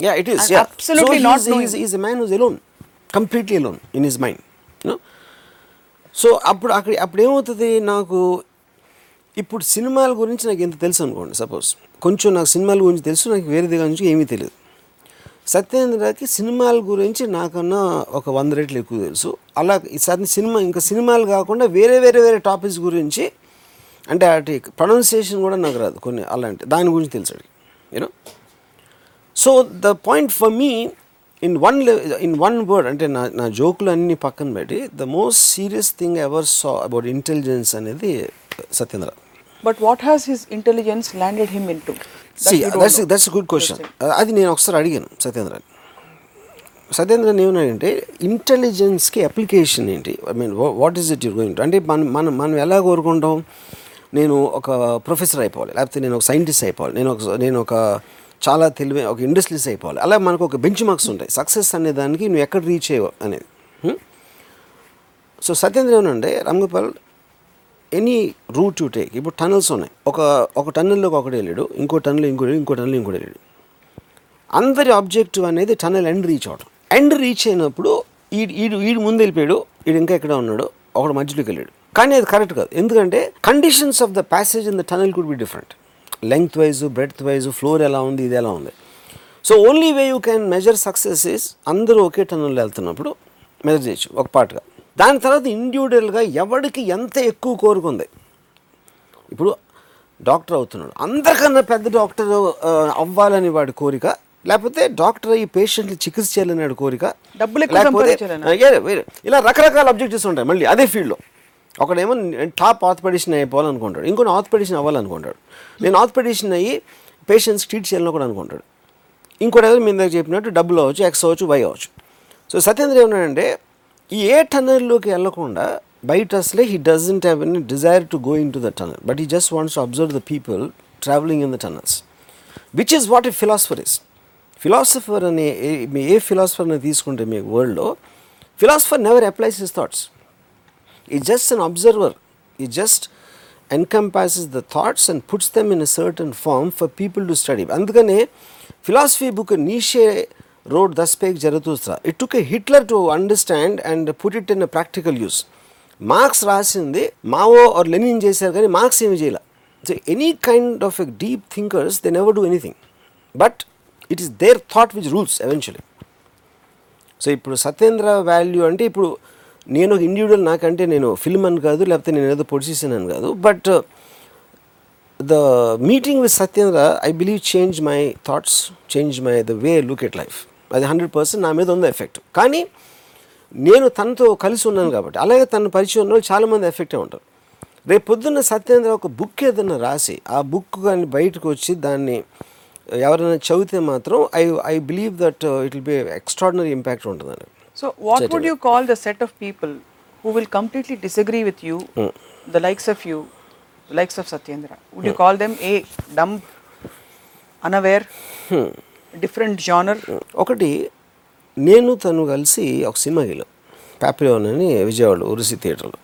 [SPEAKER 2] yeah
[SPEAKER 1] it
[SPEAKER 2] is
[SPEAKER 1] absolutely
[SPEAKER 2] not knowing is a man who's alone completely alone in his mind you know so అప్పుడు అక్కడ అప్పుడు ఏమవుతుంది నాకు? ఇప్పుడు సినిమాల గురించి నాకు ఎంత తెలుసు అనుకోండి సపోజ్ కొంచెం నాకు సినిమాల గురించి తెలుసు నాకు వేరే దగ్గర నుంచి ఏమీ తెలియదు సత్యేంద్రకి సినిమాల గురించి నాకన్నా ఒక వంద రెట్లు ఎక్కువ తెలుసు. అలా ఈసారి సినిమా ఇంకా సినిమాలు కాకుండా వేరే వేరే వేరే టాపిక్స్ గురించి అంటే అటు ప్రొనౌన్సియేషన్ కూడా నాకు రాదు కొన్ని అలాంటి. దాని గురించి తెలుసు you know so the point for me in one in one word అంటే నా నా జోకులు అన్ని పక్కన పెట్టి the most serious thing ever saw about intelligence అనేది Satyendra.
[SPEAKER 1] But what has his intelligence landed him in That
[SPEAKER 2] that's. That's good question అది నేను ఒకసారి అడిగాను సత్యేంద్ర సత్యేంద్రన్ ఏమన్నాడంటే ఇంటెలిజెన్స్కి అప్లికేషన్ ఏంటి? I mean what is it you're going అంటే మనం మనం మనం ఎలా కోరుకుంటాం? నేను ఒక ప్రొఫెసర్ అయిపోవాలి. లేకపోతే నేను ఒక సైంటిస్ట్ అయిపోవాలి. నేను ఒక నేను ఒక చాలా తెలివి ఒక ఇండస్ట్రీస్ అయిపోవాలి. అలా మనకు ఒక బెంచ్ మార్క్స్ ఉంటాయి. సక్సెస్ అనే దానికి నువ్వు ఎక్కడ రీచ్ అయ్యవు అనేది? సో సత్యేంద్ర ఏమనంటే Ramgopal any route you take ఇప్పుడు టనల్స్ ఉన్నాయి. ఒక ఒక టన్నెల్లోకి ఒకటి వెళ్ళాడు ఇంకో టన్నెల్ ఇంకో ఇంకో టన్నెల్ ఇంకోటి వెళ్ళాడు. అందరి ఆబ్జెక్టివ్ అనేది టనల్ ఎండ్ రీచ్ అవడం ఎండ్ రీచ్ అయినప్పుడు ఈడు ఈడు ఈడు ముందు వెళ్ళిపోయాడు ఈడు ఇంకా ఎక్కడ ఉన్నాడు ఒకడు మధ్యలోకి వెళ్ళాడు. కానీ అది కరెక్ట్ కాదు. ఎందుకంటే conditions of the passage in the tunnel could be different. Length wise breadth wise floor ఎలా ఉంది ఇది ఎలా ఉంది. So only way you can measure success is అందరూ ఒకే టనల్లో వెళ్తున్నప్పుడు మెజర్ చేయొచ్చు ఒక పాటుగా దాని తర్వాత ఇండివిజువల్గా ఎవరికి ఎంత ఎక్కువ కోరుకుంది ఇప్పుడు డాక్టర్ అవుతున్నాడు. అందరికన్నా పెద్ద డాక్టర్ అవ్వాలని వాడి కోరిక లేకపోతే డాక్టర్ ఈ పేషెంట్లు చికిత్స చేయాలని వాడి కోరిక
[SPEAKER 1] డబ్బులు
[SPEAKER 2] ఇలా రకరకాల అబ్జెక్టివ్స్ ఉంటాయి మళ్ళీ అదే ఫీల్డ్లో ఒకడేమో టాప్ ఆర్థపెడిషన్ అయిపోవాలనుకుంటాడు ఇంకొన్ని ఆర్థపెడిషన్ అవ్వాలనుకుంటాడు. నేను ఆర్థపెడిషన్ అయ్యి పేషెంట్స్ ట్రీట్ చేయాలని కూడా అనుకుంటాడు. ఇంకోటి ఏదో మీ దగ్గర చెప్పినట్టు డబ్బులు అవ్వచ్చు ఎక్స్ అవ్వచ్చు వై అవ్వచ్చు. సో సత్యేంద్ర ఏమన్నాడంటే ఏ టనల్లోకి వెళ్ళకుండా బయట అసలే he doesn't have any desire to go in to the tunnel but he just wants to observe the people travelling in the tunnels which is what a philosopher is philosopher అనే ఏ- మీ ఏ ఫిలాసఫర్ని తీసుకుంటే మీ వరల్డ్లో philosopher never applies his thoughts he just an observer he just encompasses the thoughts and puts them in a certain form for people to study. అందుకనే philosophy book Nietzsche wrote thus spake Zarathustra it took Hitler to understand and put it in practical use Marx రాసింది Mao or Lenin చేశారు కానీ Marx ఏమి చేయాల. So any kind of a deep thinkers they never do anything but it is their thought which rules eventually so ఇప్పుడు Satyendra value అంటే ఇప్పుడు నేను ఒక ఇండివిజువల్ నాకంటే నేను ఫిల్మ్ అని కాదు లేకపోతే నేను ఏదో పొడిచేసాను అని కాదు. But the meeting with Satyendra I believe change my thoughts change my the way look at life అది హండ్రెడ్ పర్సెంట్ నా మీద ఉంది ఎఫెక్ట్. కానీ నేను తనతో కలిసి ఉన్నాను కాబట్టి అలాగే తన పరిచయం ఉన్న వాళ్ళు చాలామంది ఎఫెక్టే ఉంటారు. రేపు పొద్దున్న సత్యేంద్ర ఒక బుక్ ఏదైనా రాసి ఆ బుక్ కానీ బయటకు వచ్చి దాన్ని ఎవరైనా చదివితే మాత్రం I I believe that it will be extraordinary impact ఉంటుందండి.
[SPEAKER 1] So, what would you call the set of people who will completely disagree with you, the likes of you, the likes of Satyendra? Would you call them a dumb, unaware, different genre.
[SPEAKER 2] ఒకటి నేను తను కలిసి ఒక cinema వెళ్ళాం ప్యాపిలోన్ అని విజయవాడ ఉరుసి థియేటర్లో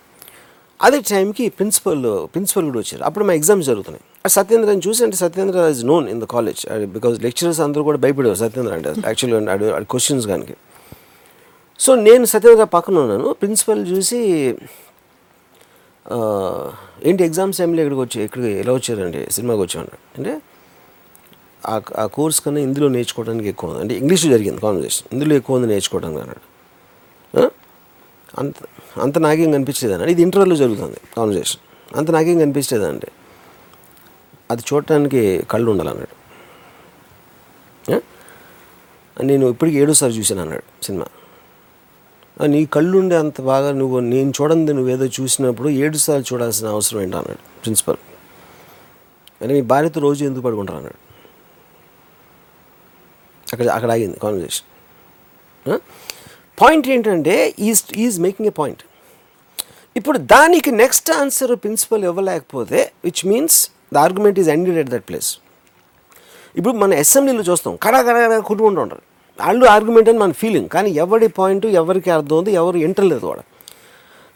[SPEAKER 2] అదే టైంకి ప్రిన్సిపల్ ప్రిన్సిపల్ కూడా వచ్చారు. అప్పుడు మా ఎగ్జామ్స్ జరుగుతున్నాయి. సత్యేంద్ర అని చూసి అంటే Satyendra is known in the college because lecturers అందరూ కూడా భయపడేవారు. సత్యేంద్ర అంటే యాక్చువల్గా క్వశ్చన్స్ కానీ సో నేను సత్యేంద్ర పక్కన ఉన్నాను. ప్రిన్సిపల్ చూసి ఏంటి ఎగ్జామ్స్ టైంలో ఇక్కడికి వచ్చి ఇక్కడికి ఎలా వచ్చారండి? సినిమాకి వచ్చాను అంటే ఆ కోర్స్ కన్నా ఇందులో నేర్చుకోవడానికి ఎక్కువ ఉంది అంటే ఇంగ్లీష్లో జరిగింది కాన్వర్జేషన్ ఇందులో ఎక్కువ ఉంది నేర్చుకోవడానికి అన్నాడు. అంత అంత నాకేం కనిపించలేదు ఇది ఇంటర్వ్యూలో జరుగుతుంది కాన్వర్జేషన్ అంత నాకేం కనిపించలేదు అది చూడటానికి కళ్ళు ఉండాలన్నాడు నేను ఇప్పటికి ఏడోసారి చూశాను అన్నాడు సినిమా. నీ కళ్ళుండే అంత బాగా నువ్వు నేను చూడండి నువ్వేదో చూసినప్పుడు ఏడు సార్లు చూడాల్సిన అవసరం ఏంటి అన్నాడు ప్రిన్సిపల్. అంటే మీ భార్యతో రోజు ఎందుకు పడుకుంటారు అన్నాడు. అక్కడ అక్కడ ఆగింది కాన్వర్జేషన్ పాయింట్ ఏంటంటే is is making a point ఇప్పుడు దానికి next answer principal ఇవ్వలేకపోతే which means the argument is ended at that place ఇప్పుడు మన అసెంబ్లీలో చూస్తాం కడా కడా కడా కొట్టుకుంటూ ఉంటారు. వాళ్ళు ఆర్గ్యుమెంట్ అని మన ఫీలింగ్ కానీ ఎవరి పాయింట్ ఎవరికి అర్థం ఉంది ఎవరు ఇంటర్లేదు కూడా.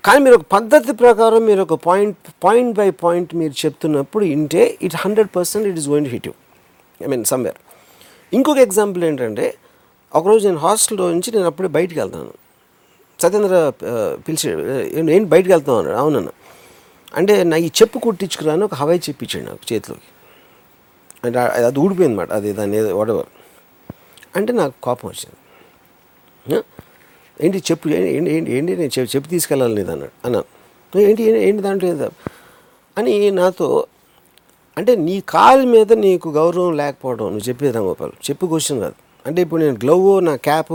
[SPEAKER 2] కానీ మీరు ఒక పద్ధతి ప్రకారం మీరు ఒక పాయింట్ పాయింట్ బై పాయింట్ మీరు చెప్తున్నప్పుడు ఇంటే it hundred percent it is going to hit you I mean somewhere ఇంకొక ఎగ్జాంపుల్ ఏంటంటే ఒకరోజు నేను హాస్టల్లో నుంచి నేను అప్పుడే బయటికి వెళ్తాను. సత్యేంద్ర పిలిచి ఏంటి బయటికి వెళ్తాను అన్నాడు. అవునన్న. అంటే నా ఈ చెప్పు కుట్టించుకురాను ఒక హవాయి చెప్పించాడు నాకు చేతిలోకి. అంటే అది ఊడిపోయింది అనమాట అది దాని ఏదో అంటే నాకు కోపం వచ్చింది. ఏంటి చెప్పు ఏంటి ఏంటి ఏంటి నేను చెప్పు తీసుకెళ్ళాలి నీది అన్నాడు అన్నాను. ఏంటి ఏంటి దాంట్లో అని నాతో అంటే నీ కాలు మీద నీకు గౌరవం లేకపోవడం నువ్వు చెప్పేది రంగోపాల్ చెప్పు క్వశ్చన్ కాదు అంటే ఇప్పుడు నేను గ్లవ్ నా క్యాప్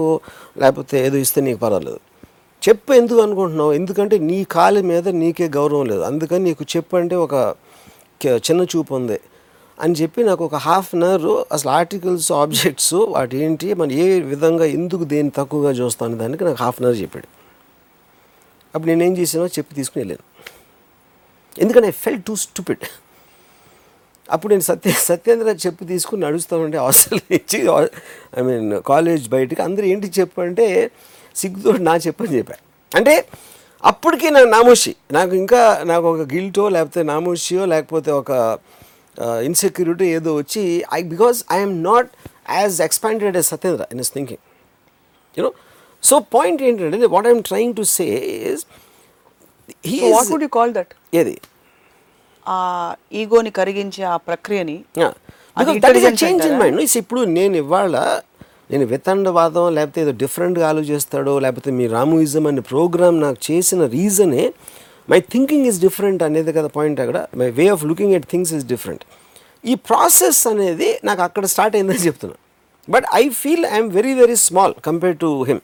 [SPEAKER 2] లేకపోతే ఏదో ఇస్తే నీకు పర్వాలేదు. చెప్పు ఎందుకు అనుకుంటున్నావు? ఎందుకంటే నీ కాలు మీద నీకే గౌరవం లేదు. అందుకని నీకు చెప్పు అంటే ఒక చిన్న చూపు ఉంది. అని చెప్పి నాకు ఒక హాఫ్ అన్ అవర్ అసలు ఆర్టికల్స్ ఆబ్జెక్ట్స్ వాటి ఏంటి మనం ఏ విధంగా ఎందుకు దేన్ని తక్కువగా చూస్తాను దానికి నాకు హాఫ్ అన్ అవర్ చెప్పాడు. అప్పుడు నేనేం చేసానో చెప్పి తీసుకుని వెళ్ళాను. ఎందుకంటే ఐ ఫెల్ టూ స్టూపిడ్ అప్పుడు నేను సత్య సత్యేంద్ర చెప్పు తీసుకుని నడుస్తామంటే హాస్టల్ నుంచి ఐ మీన్ కాలేజ్ బయటికి అందరూ ఏంటి చెప్పు అంటే సిగ్గుతో నా చెప్పని చెప్పాను అంటే అప్పటికి నాకు నామోషి నాకు ఇంకా నాకు ఒక గిల్టో లేకపోతే నామోషియో లేకపోతే ఒక ఇన్సెక్యూరిటీ ఏదో వచ్చి I because I'm not as expanded as Satyendra in is thinking you know so point ఏంటంటే what I'm trying to say is he
[SPEAKER 1] what would you call that
[SPEAKER 2] ఏది?
[SPEAKER 1] ఆ ఈగోని కరిగించే ఆ ప్రక్రియని
[SPEAKER 2] చేంజ్ ఇన్? మైండ్ ఇప్పుడు నేను ఇవాళ నేను వితండవాదం లేకపోతే ఏదో డిఫరెంట్గా ఆలోచిస్తాడో లేకపోతే మీ రాముయిజం అనే ప్రోగ్రామ్ నాకు చేసిన రీజనే మై థింకింగ్ ఈజ్ డిఫరెంట్ అనేది కదా పాయింట్ అక్కడ. My way of looking at things is different ఈ ప్రాసెస్ అనేది నాకు అక్కడ స్టార్ట్ అయిందని చెప్తున్నా. But I feel I'm very very small compare to him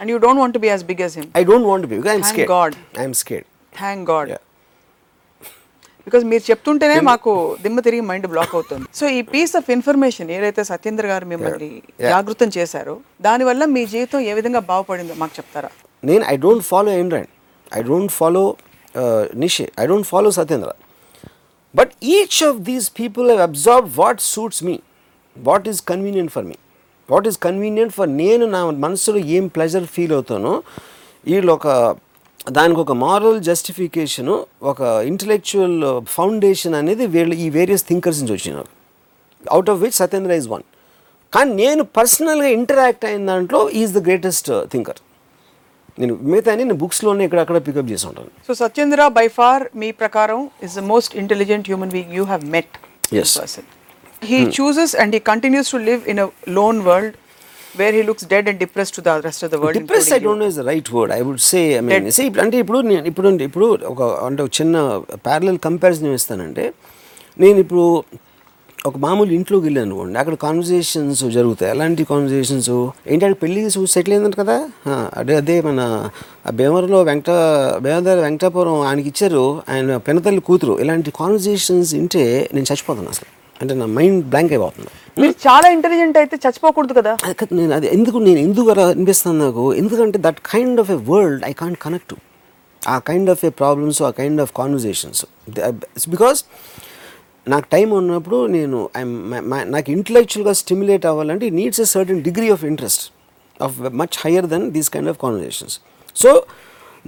[SPEAKER 1] and you don't want be as big as him
[SPEAKER 2] I don't want be I'm
[SPEAKER 1] God.
[SPEAKER 2] I'm scared
[SPEAKER 1] thank God because మీరు చెప్తుంటేనే మాకు దిమ్మ తిరిగి mind block అవుతుంది. So ఈ piece of information ఏదైతే సత్యేంద్ర గారు మిమ్మల్ని. జాగృతం చేశారో దానివల్ల మీ జీవితం ఏ విధంగా బాగుపడిందో మాకు చెప్తారా?
[SPEAKER 2] నేను I don't follow Android I don't follow Nietzsche I don't follow Satyendra but each of these people have observe what suits me what is convenient for me what is convenient for నేను నా మనసులో ఏం pleasure feel అవుతానో వీళ్ళు ఒక దానికి ఒక moral justification ఒక intellectual foundation అనేది వీళ్ళు ఈ వేరియస్ థింకర్స్ నుంచి వచ్చినాయి నాకు out of which Satyendra is one కానీ నేను పర్సనల్గా ఇంటరాక్ట్ అయిన దాంట్లో ఈజ్ ద గ్రేటెస్ట్ థింకర్ నేను మిగతా నేను బుక్స్లోనే ఇక్కడ అక్కడ పికప్ చేసి ఉంటాను.
[SPEAKER 1] సో సత్యేంద్ర బై ఫార్ మీ ప్రకారం is the most intelligent human being you have met. Person he chooses and he continues to live in a lone world where he looks dead and depress to the rest of the world
[SPEAKER 2] depress I don't know is the right word I would say I mean say అంటే ఇప్పుడు నేను ఇప్పుడు ఇప్పుడు ఒక అంటే ఒక చిన్న parallel comparison ఇస్తానంటే నేను ఇప్పుడు ఒక మామూలు ఇంట్లోకి వెళ్ళాను అనుకోండి అక్కడ కాన్వర్జేషన్స్ జరుగుతాయి. అలాంటి కాన్వర్జేషన్స్ ఏంటంటే పెళ్ళి సెటిల్ అయిందంట కదా? అదే అదే మన భీమవరంలో వెంకట భీమవరం వెంకటాపురం ఆయనకి ఇచ్చారు ఆయన పెనతల్లి కూతురు. ఇలాంటి కాన్వర్జేషన్స్ వింటే నేను చచ్చిపోతాను అసలు. అంటే నా మైండ్ బ్లాంక్ అయిపోతుంది.
[SPEAKER 1] మీరు చాలా ఇంటెలిజెంట్ అయితే చచ్చిపోకూడదు కదా?
[SPEAKER 2] నేను అది ఎందుకు నేను ఎందుకు అలా అనిపిస్తుంది నాకు? ఎందుకంటే that kind of a world I can't connect ఆ కైండ్ ఆఫ్ ఏ ప్రాబ్లమ్స్ ఆ కైండ్ ఆఫ్ కాన్వర్జేషన్స్ బికాస్ నాకు టైం ఉన్నప్పుడు నేను నాకు ఇంటలెక్చువల్గా స్టిమ్యులేట్ అవ్వాలంటే it needs a certain degree of interest of much higher than these kind of conversations so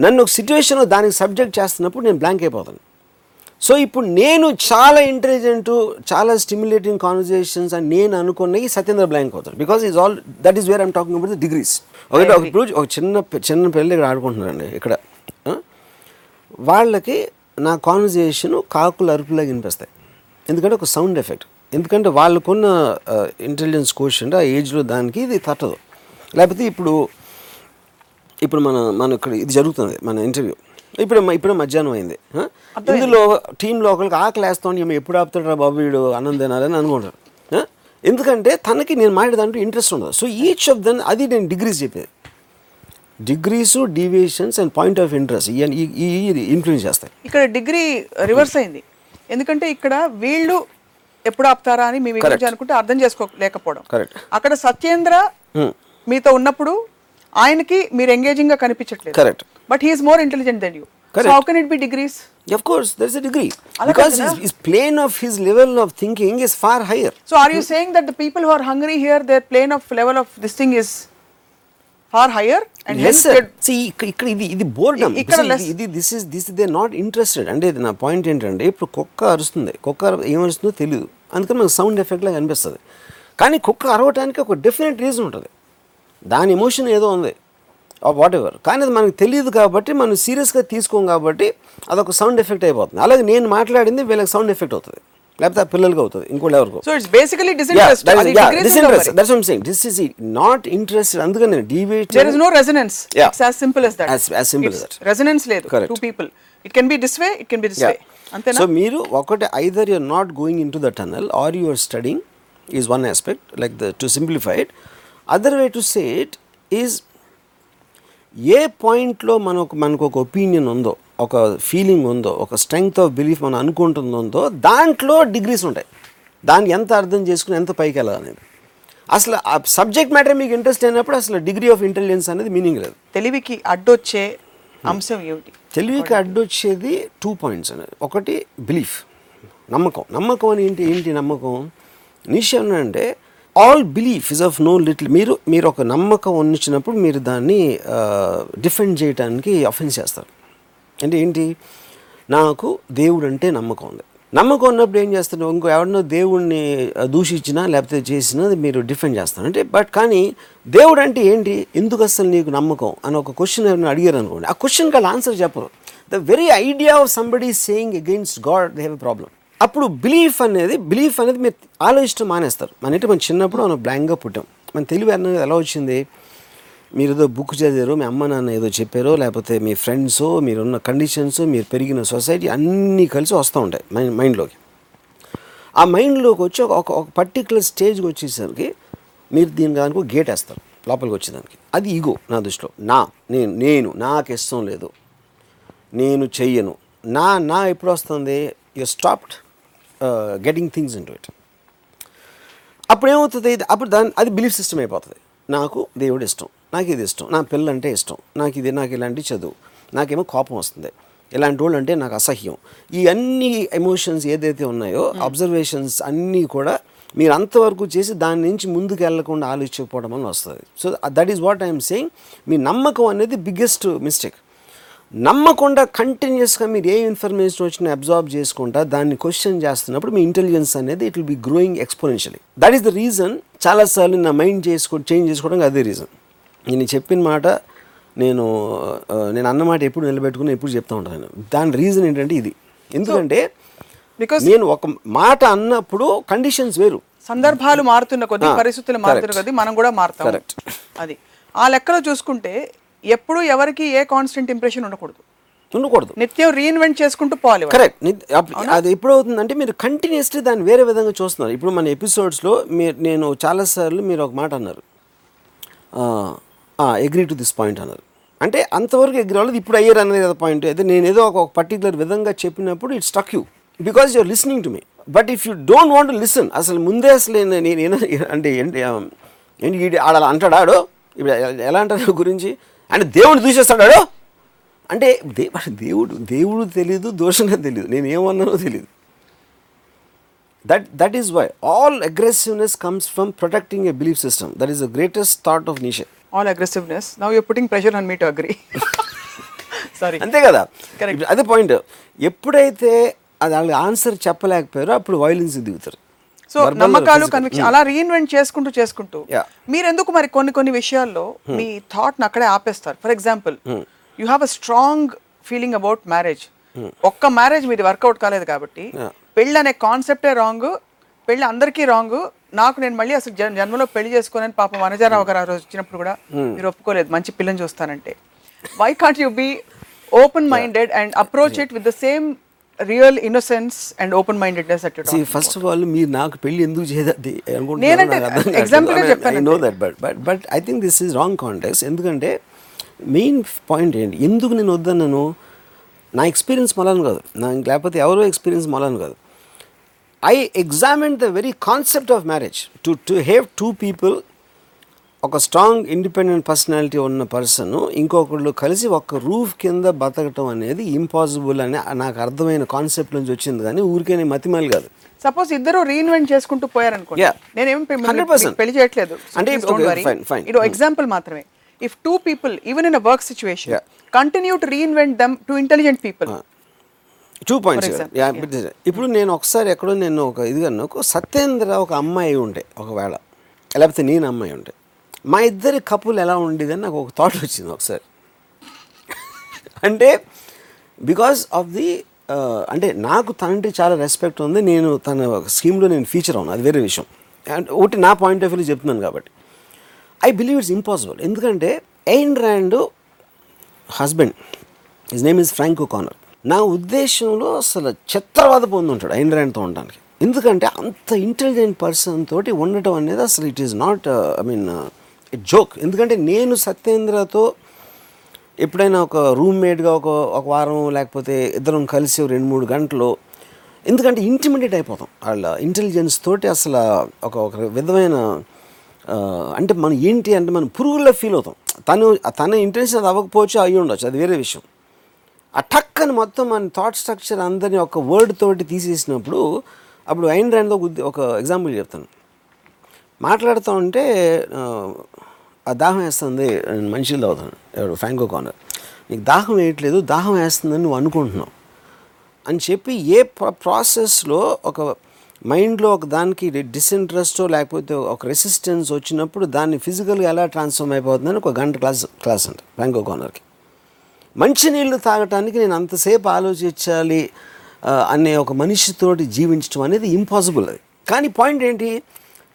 [SPEAKER 2] నన్ను ఒక సిచ్యువేషన్లో దానికి సబ్జెక్ట్ చేస్తున్నప్పుడు నేను బ్లాంక్ అయిపోతాను. సో ఇప్పుడు నేను చాలా ఇంటెలిజెంట్ చాలా స్టిమ్యులేటింగ్ కాన్వర్జేషన్స్ అని నేను అనుకున్నవి సత్యేంద్ర బ్లాంక్ అవుతాడు. Because is all that is where I'm talking about the degrees ఒకటి ఒక ఇప్పుడు ఒక చిన్న చిన్న పిల్లలు ఇక్కడ ఆడుకుంటున్నారండి ఇక్కడ? వాళ్ళకి నా కాన్వర్జేషన్ కాకులు అరుపులాగా వినిపిస్తాయి. ఎందుకంటే ఒక సౌండ్ ఎఫెక్ట్ ఎందుకంటే వాళ్ళకున్న ఇంటెలిజెన్స్ క్వశ్చన్ ఆ ఏజ్లో దానికి ఇది తట్టదు. లేకపోతే ఇప్పుడు ఇప్పుడు మన మన ఇక్కడ ఇది జరుగుతుంది మన ఇంటర్వ్యూ ఇప్పుడు ఇప్పుడు మధ్యాహ్నం అయింది. ఆ? ఇందులో టీంలో ఒకరికి ఆకలి వేస్తాం ఏమో ఎప్పుడు ఆపుతాడు బాబు వీడు అన్నం తినాలని అనుకుంటారు. ఆ? ఎందుకంటే తనకి నేను మాట్లాడేదాంట్లో ఇంట్రెస్ట్ ఉండదు. సో ఈచ్ ఆఫ్ దెన్ అది నేను డిగ్రీస్ చెప్పేది. Degrees deviations and point of interest ఈ ఇన్ఫ్లుయెన్స్ చేస్తాయి.
[SPEAKER 1] ఇక్కడ డిగ్రీ రివర్స్ అయింది. ఎందుకంటే ఇక్కడ వీళ్ళు ఎప్పుడు ఆపుతారా అని మీ గురించి అనుకుంటే అర్థం చేసుకోలేకపోవడం.
[SPEAKER 2] Correct.
[SPEAKER 1] అక్కడ సత్యేంద్ర
[SPEAKER 2] Hmm.
[SPEAKER 1] మీతో ఉన్నప్పుడు ఆయనకి మీరు ఎంగేజింగ్గా కనిపించట్లేదు.
[SPEAKER 2] Correct.
[SPEAKER 1] But he's more intelligent than you so
[SPEAKER 2] Correct.
[SPEAKER 1] How can it be degrees
[SPEAKER 2] Of course, there's a degree.
[SPEAKER 1] అలా
[SPEAKER 2] Because his, his plane of his level of thinking is far higher.
[SPEAKER 1] So are you saying that the people who are hungry here their plane of level of this thing is far higher and
[SPEAKER 2] Yes, sir. See, ఇక్కడ ఇక్కడ ఇది ఇది boredom
[SPEAKER 1] ఇక్కడ less-
[SPEAKER 2] ఇది this is this they not interested అంటే ఇది నా point ఏంటంటే ఇప్పుడు కుక్క అరుస్తుంది కుక్క అర- ఏం అరుస్తుందో తెలియదు అందుకని మనకు సౌండ్ ఎఫెక్ట్ లాగా అనిపిస్తుంది కానీ కుక్క అరవటానికి ఒక డెఫినెట్ రీజన్ ఉంటుంది దాని ఎమోషన్ ఏదో ఉంది వాట్ ఎవర్ కానీ అది మనకు తెలియదు కాబట్టి మనం సీరియస్గా తీసుకోం కాబట్టి అదొక సౌండ్ ఎఫెక్ట్ అయిపోతుంది. అలాగే నేను మాట్లాడింది వీళ్ళకి సౌండ్ ఎఫెక్ట్ అవుతుంది. లేకపోతే ఆ పిల్లలకి అవుతుంది. ఇంకోళ్ళు ఎవరికో నాట్ ఇంట్రెస్టెడ్ అందుకని నేను
[SPEAKER 1] డివేట్ టు
[SPEAKER 2] సో మీరు ఒకటి either you not going into the tunnel or you are studying is one aspect like the to simplified other way to say it is a పాయింట్లో మనకు మనకు ఒక ఒపీనియన్ ఉందో ఒక ఫీలింగ్ ఉందో ఒక స్ట్రెంగ్త్ ఆఫ్ బిలీఫ్ మనం అనుకుంటుందో దాంట్లో డిగ్రీస్ ఉంటాయి. దాన్ని ఎంత అర్థం చేసుకుని ఎంత పైకి వెళ్ళాలనేది అసలు ఆ సబ్జెక్ట్ మ్యాటర్ మీకు ఇంట్రెస్ట్ అయినప్పుడు అసలు డిగ్రీ ఆఫ్ ఇంటెలిజెన్స్ అనేది మీనింగ్ లేదు.
[SPEAKER 1] తెలివికి అడ్డొచ్చే అంశం ఏమిటి?
[SPEAKER 2] తెలివికి అడ్డొచ్చేది టూ పాయింట్స్ అనేది. ఒకటి బిలీఫ్ నమ్మకం. నమ్మకం అని ఏంటి ఏంటి నమ్మకం? నిష్ అంటే all belief is of no little మీరు మీరు ఒక నమ్మకం ఉన్నిచ్చినప్పుడు మీరు దాన్ని డిఫెండ్ చేయడానికి అఫెన్స్ చేస్తారు. అంటే ఏంటి? నాకు దేవుడు అంటే నమ్మకం ఉంది. నమ్మకం ఉన్నప్పుడు ఏం చేస్తారు ఇంకో ఎవరినో దేవుడిని దూషించినా లేకపోతే చేసినా మీరు డిఫెండ్ చేస్తారు. అంటే బట్ కానీ దేవుడు అంటే ఏంటి? ఎందుకు అసలు నీకు నమ్మకం? అని ఒక క్వశ్చన్ ఎవరైనా అడిగారు అనుకోండి. ఆ క్వశ్చన్కి వాళ్ళు ఆన్సర్ చెప్పరు. The very idea of somebody saying against God they have a problem అప్పుడు బిలీఫ్ అనేది బిలీఫ్ అనేది మీరు ఆలోచించడం మానేస్తారు. మన ఇంటి మనం చిన్నప్పుడు మనం బ్లాంక్గా పుట్టాం. మన తెలివి అన్నది ఎలా వచ్చింది? మీరు ఏదో బుక్ చదివారు మీ అమ్మ నాన్న ఏదో చెప్పారో లేకపోతే మీ ఫ్రెండ్స్ మీరున్న కండిషన్స్ మీరు పెరిగిన సొసైటీ అన్నీ కలిసి వస్తూ ఉంటాయి మైండ్ మైండ్లోకి ఆ మైండ్లోకి వచ్చి ఒక ఒక- ఒక పర్టికులర్ స్టేజ్కి వచ్చేసరికి మీరు దీని దానికి గేట్ వేస్తారు లోపలికి వచ్చేదానికి. అది ఈగో నా దృష్టిలో. నా నేను నేను నాకు ఇష్టం లేదు. నేను చెయ్యను. నా నా ఎప్పుడు వస్తుంది? You stopped getting things in to it అప్పుడు ఏమవుతుంది? అప్పుడు దాని అది బిలీఫ్ సిస్టమ్ అయిపోతుంది. నాకు దేవుడు ఇష్టం. నాకు ఇది ఇష్టం. నా పిల్లలు అంటే ఇష్టం. నాకు ఇది నాకు ఇలాంటి చదువు. నాకేమో కోపం వస్తుంది. ఇలాంటి వాళ్ళు అంటే నాకు అసహ్యం. ఈ అన్ని ఎమోషన్స్ ఏదైతే ఉన్నాయో అబ్జర్వేషన్స్ అన్నీ కూడా మీరు అంతవరకు చేసి దాని నుంచి ముందుకు వెళ్ళకుండా ఆలోచించకపోవడం వల్ల వస్తుంది. So that is what I'm saying మీ నమ్మకం అనేది బిగ్గెస్ట్ మిస్టేక్ నమ్మకుండా కంటిన్యూస్గా మీరు ఏ ఇన్ఫర్మేషన్ వచ్చినా అబ్జార్బ్ చేసుకుంటా దాన్ని క్వశ్చన్ చేస్తున్నప్పుడు మీ ఇంటెలిజెన్స్ అనేది it will be growing exponentially that is the reason చాలాసార్లు నా మైండ్ చేసుకో చేంజ్ చేసుకోవడానికి అదే రీజన్ నేను చెప్పిన మాట నేను నేను అన్న మాట ఎప్పుడు నిలబెట్టుకుని ఎప్పుడు చెప్తా ఉంటాను దాని రీజన్ ఏంటంటే ఇది. ఎందుకంటే
[SPEAKER 1] బికాస్
[SPEAKER 2] నేను ఒక మాట అన్నప్పుడు కండిషన్స్ వేరు.
[SPEAKER 1] సందర్భాలు మారుతున్న కొద్దీ
[SPEAKER 2] Ah,
[SPEAKER 1] పరిస్థితులు మారుతున్న. కొద్దీ మనం కూడా మారుతాం. అది. ఆ లెక్కలో చూసుకుంటే ఎప్పుడు ఎవరికి ఏ కాన్స్టెంట్ ఇంప్రెషన్ ఉండకూడదు.
[SPEAKER 2] ఉండకూడదు.
[SPEAKER 1] నిత్యం రీఇన్వెంట్ చేసుకుంటూ పోవాలి.
[SPEAKER 2] కరెక్ట్ అది ఎప్పుడు అవుతుందంటే మీరు కంటిన్యూస్లీ దాన్ని వేరే విధంగా చూస్తున్నారు. ఇప్పుడు మన ఎపిసోడ్స్లో మీరు నేను చాలాసార్లు మీరు ఒక మాట అన్నారు. అగ్రీ టు దిస్ పాయింట్ అన్నారు. అంటే అంతవరకు ఎగ్రీ అవ్వలేదు. ఇప్పుడు అయ్యారు అనేది కదా పాయింట్ అయితే నేను ఏదో ఒక పర్టికులర్ విధంగా చెప్పినప్పుడు it stuck you because you're listening to me but if you don't want listen అసలు ముందే అసలు నేను అంటే ఏంటి ఆడ అలా అంటాడా ఆడు? ఇప్పుడు ఎలా అంటారు గురించి? అంటే దేవుడు దూషిస్తాడాడు? అంటే దే దేవుడు దేవుడు తెలియదు దోషంగా తెలియదు నేను ఏమన్నానో తెలియదు that that is why all aggressiveness comes from protecting a belief system that is the greatest thought of nature
[SPEAKER 1] all aggressiveness now you putting pressure on me to agree sorry
[SPEAKER 2] అంతే కదా? అదే పాయింట్ ఎప్పుడైతే అది వాళ్ళకి answer చెప్పలేకపోయారో అప్పుడు violence దిగుతారు.
[SPEAKER 1] So నమ్మకాలు. Conviction అలా రీఇన్వెంట్ చేసుకుంటూ చేసుకుంటూ.
[SPEAKER 2] Yeah.
[SPEAKER 1] మీరు ఎందుకు మరి కొన్ని కొన్ని విషయాల్లో మీ థాట్ని అక్కడే ఆపేస్తారు? For example you have a strong feeling about marriage ఒక్క మ్యారేజ్ మీది వర్కౌట్ కాలేదు కాబట్టి. పెళ్ళి అనే కాన్సెప్టే రాంగ్ పెళ్ళి అందరికీ రాంగ్ నాకు నేను మళ్ళీ అసలు జన్- జన్మలో పెళ్ళి చేసుకోనని పాపం వనజారావు గారు ఆ రోజు వచ్చినప్పుడు కూడా మీరు ఒప్పుకోలేదు మంచి పిల్లని చూస్తానంటే. Why can't you be open minded and approach it with the same real innocence and open mindedness at
[SPEAKER 2] See, first of all మీరు నాకు పెళ్ళి ఎందుకు చేయదు
[SPEAKER 1] నేనంటే example గా చెప్పాను
[SPEAKER 2] I know that but but but I think this is wrong context ఎందుకంటే main point ఏంటి? ఎందుకు నేను వద్దన్నాను? నా ఎక్స్పీరియన్స్ మలాను కాదు. నా లేకపోతే ఎవరో ఎక్స్పీరియన్స్ మలాను కాదు. I examine the very concept of marriage to to have two people ఒక స్ట్రాంగ్ ఇండిపెండెంట్ పర్సనాలిటీ ఉన్న పర్సన్ ఇంకొకళ్ళు కలిసి ఒక రూఫ్ కింద బతకటం అనేది ఇంపాసిబుల్ అని నాకు అర్థమైన కాన్సెప్ట్ నుంచి వచ్చింది కానీ ఊరికే మతిమాలి కాదు.
[SPEAKER 1] సపోజ్ ఇద్దరు రీఇన్వెంట్ చేసుకుంటూ పోయారనుకోండి. నేనేం పె- మిమ్మల్ని
[SPEAKER 2] 100%.
[SPEAKER 1] పెళ్ళి చేయట్లేదు.
[SPEAKER 2] అంటే.
[SPEAKER 1] ఇది ఎగ్జాంపుల్ మాత్రమే. If two people even in a work situation. Continue to reinvent them to intelligent people
[SPEAKER 2] two points ఇప్పుడు నేను ఒకసారి ఎక్కడో నేను ఒక ఇదిగా ఒక సత్యేంద్ర ఒక అమ్మాయి ఉండే ఒకవేళ. లేకపోతే నేను అమ్మాయి ఉండే. మా ఇద్దరి కపుల్ ఎలా ఉండేదని నాకు ఒక థాట్ వచ్చింది ఒకసారి. అంటే బికాస్ ఆఫ్ ది అంటే నాకు తనంటే చాలా రెస్పెక్ట్ ఉంది నేను తన స్కీమ్లో నేను ఫీచర్ అవును అది వేరే విషయం. అండ్ ఒకటి నా పాయింట్ ఆఫ్ వ్యూ చెప్తున్నాను కాబట్టి. ఐ బిలీవ్ ఇట్స్ ఇంపాసిబుల్ ఎందుకంటే Ayn Rand husband his name is Frank O'Connor నా ఉద్దేశంలో అసలు చిత్రవాద పొంది ఉంటాడు ఎయిన్ ర్యాండ్తో ఉండడానికి. ఎందుకంటే అంత ఇంటెలిజెంట్ పర్సన్ తోటి ఉండటం అనేది అసలు it is not I mean joke. ఎందుకంటే నేను సత్యేంద్రతో ఎప్పుడైనా ఒక రూమ్మేట్గా ఒక ఒక వారం లేకపోతే ఇద్దరం కలిసి రెండు మూడు గంటలు ఎందుకంటే ఇంటిమీడియట్ అయిపోతాం. వాళ్ళ ఇంటెలిజెన్స్ తోటి అసలు ఒక ఒక విధమైన అంటే మనం ఏంటి అంటే మనం పురుగుల్లో ఫీల్ అవుతాం. తను తన ఇంటెలిజెన్స్ అది అవ్వకపోవచ్చు అయ్యి ఉండొచ్చు అది వేరే విషయం. ఆ టక్కని మొత్తం మన థాట్ స్ట్రక్చర్ అందరినీ ఒక వర్డ్ తోటి తీసేసినప్పుడు అప్పుడు ఐన్ ర్యాండ్తో ఒక ఎగ్జాంపుల్ చెప్తాను. మాట్లాడుతూ ఉంటే ఆ, దాహం వేస్తుంది. నేను మనిషిలో అవుతాను ఎవరు? ఫ్యాంకో కార్నర్ నీకు దాహం వేయట్లేదు దాహం వేస్తుందని నువ్వు అనుకుంటున్నావు. అని చెప్పి ఏ ప్రాసెస్లో ఒక మైండ్లో ఒక దానికి డిసింట్రెస్టో లేకపోతే ఒక రెసిస్టెన్స్ వచ్చినప్పుడు దాన్ని ఫిజికల్గా ఎలా ట్రాన్స్ఫార్మ్ అయిపోతుందని ఒక గంట క్లాస్ క్లాస్ అంట ఫ్రాంకో కార్నర్కి మంచినీళ్ళు తాగటానికి నేను అంతసేపు ఆలోచించాలి అనే ఒక మనిషితోటి జీవించడం అనేది ఇంపాసిబుల్ అది. కానీ పాయింట్ ఏంటి?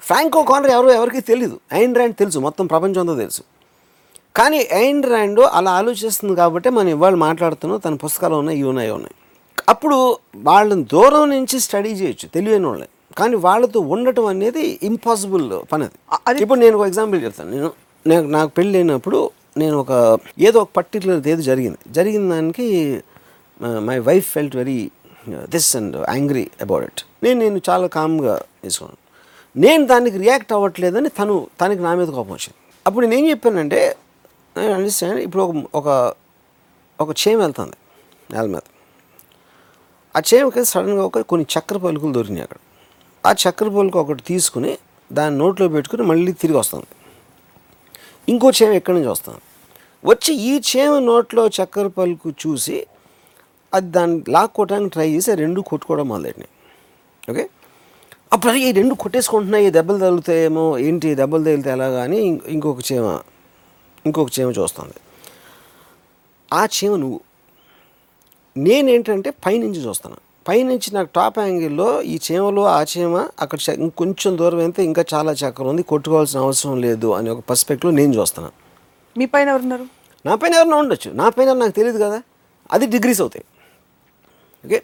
[SPEAKER 2] ఫ్రాంకో కార్నర్ ఎవరో ఎవరికి తెలియదు ఐన్ ర్యాండ్ తెలుసు. మొత్తం ప్రపంచంతో తెలుసు. కానీ ఐన్ ర్యాండ్ అలా ఆలోచిస్తుంది కాబట్టి మనం ఇవాళ మాట్లాడుతున్నాం. తన పుస్తకాలు ఉన్నాయి ఇవి ఉన్నాయి ఉన్నాయి. అప్పుడు వాళ్ళని దూరం నుంచి స్టడీ చేయొచ్చు. తెలియని వాళ్ళే. కానీ వాళ్ళతో ఉండటం అనేది ఇంపాసిబుల్ పని అది. ఇప్పుడు నేను ఒక ఎగ్జాంపుల్ చెప్తాను. నేను నాకు నాకు పెళ్ళి అయినప్పుడు నేను ఒక ఏదో ఒక పర్టికులర్ ఏదో జరిగింది. జరిగిన దానికి my wife felt very this and angry about it నేను నేను చాలా కామ్గా తీసుకున్నాను నేను దానికి రియాక్ట్ అవ్వట్లేదని తను తనకి నా మీద కోపం వచ్చింది. అప్పుడు నేను చెప్పానంటే చెప్పానంటే అండర్స్టాండ్ ఇప్పుడు ఒక ఒక ఒక చేయం వెళ్తుంది నేల మీద. ఆ చేమకి సడన్గా ఒక కొన్ని చక్కెర పలుకులు దొరికినాయి అక్కడ. ఆ చక్కెర పలుకు ఒకటి తీసుకుని దాన్ని నోట్లో పెట్టుకుని మళ్ళీ తిరిగి వస్తుంది. ఇంకో చేమ ఎక్కడి నుంచి వస్తుంది? వచ్చి ఈ చేమ నోట్లో చక్కెర పలుకు చూసి అది దాన్ని లాక్కోవడానికి ట్రై చేసి రెండు కొట్టుకోవడం మొదలెట్టినాయి. ఓకే? అప్పుడు ఈ రెండు కొట్టేసుకుంటున్నాయి. దెబ్బలు తగులుతాయేమో ఏంటి దెబ్బలు తగిలితే ఎలాగా అని ఇం- ఇంకొక చీమ ఇంకొక చీమ చూస్తుంది. ఆ చీమ నువ్వు నేనేంటంటే పైనుంచి చూస్తాను పైనుంచి నాకు టాప్ యాంగిల్లో ఈ చీమలో ఆ చీమ అక్కడ ఇంకొంచెం దూరం అయితే ఇంకా చాలా చక్కెర ఉంది. కొట్టుకోవాల్సిన అవసరం లేదు అని ఒక పర్స్పెక్టివ్లో నేను చూస్తాను
[SPEAKER 1] మీ పైన ఎవరున్నారు?
[SPEAKER 2] నా పైన ఎవరైనా ఉండొచ్చు. నా పైన నాకు తెలియదు కదా. అది డిగ్రీస్ అవుతాయి. ఓకే?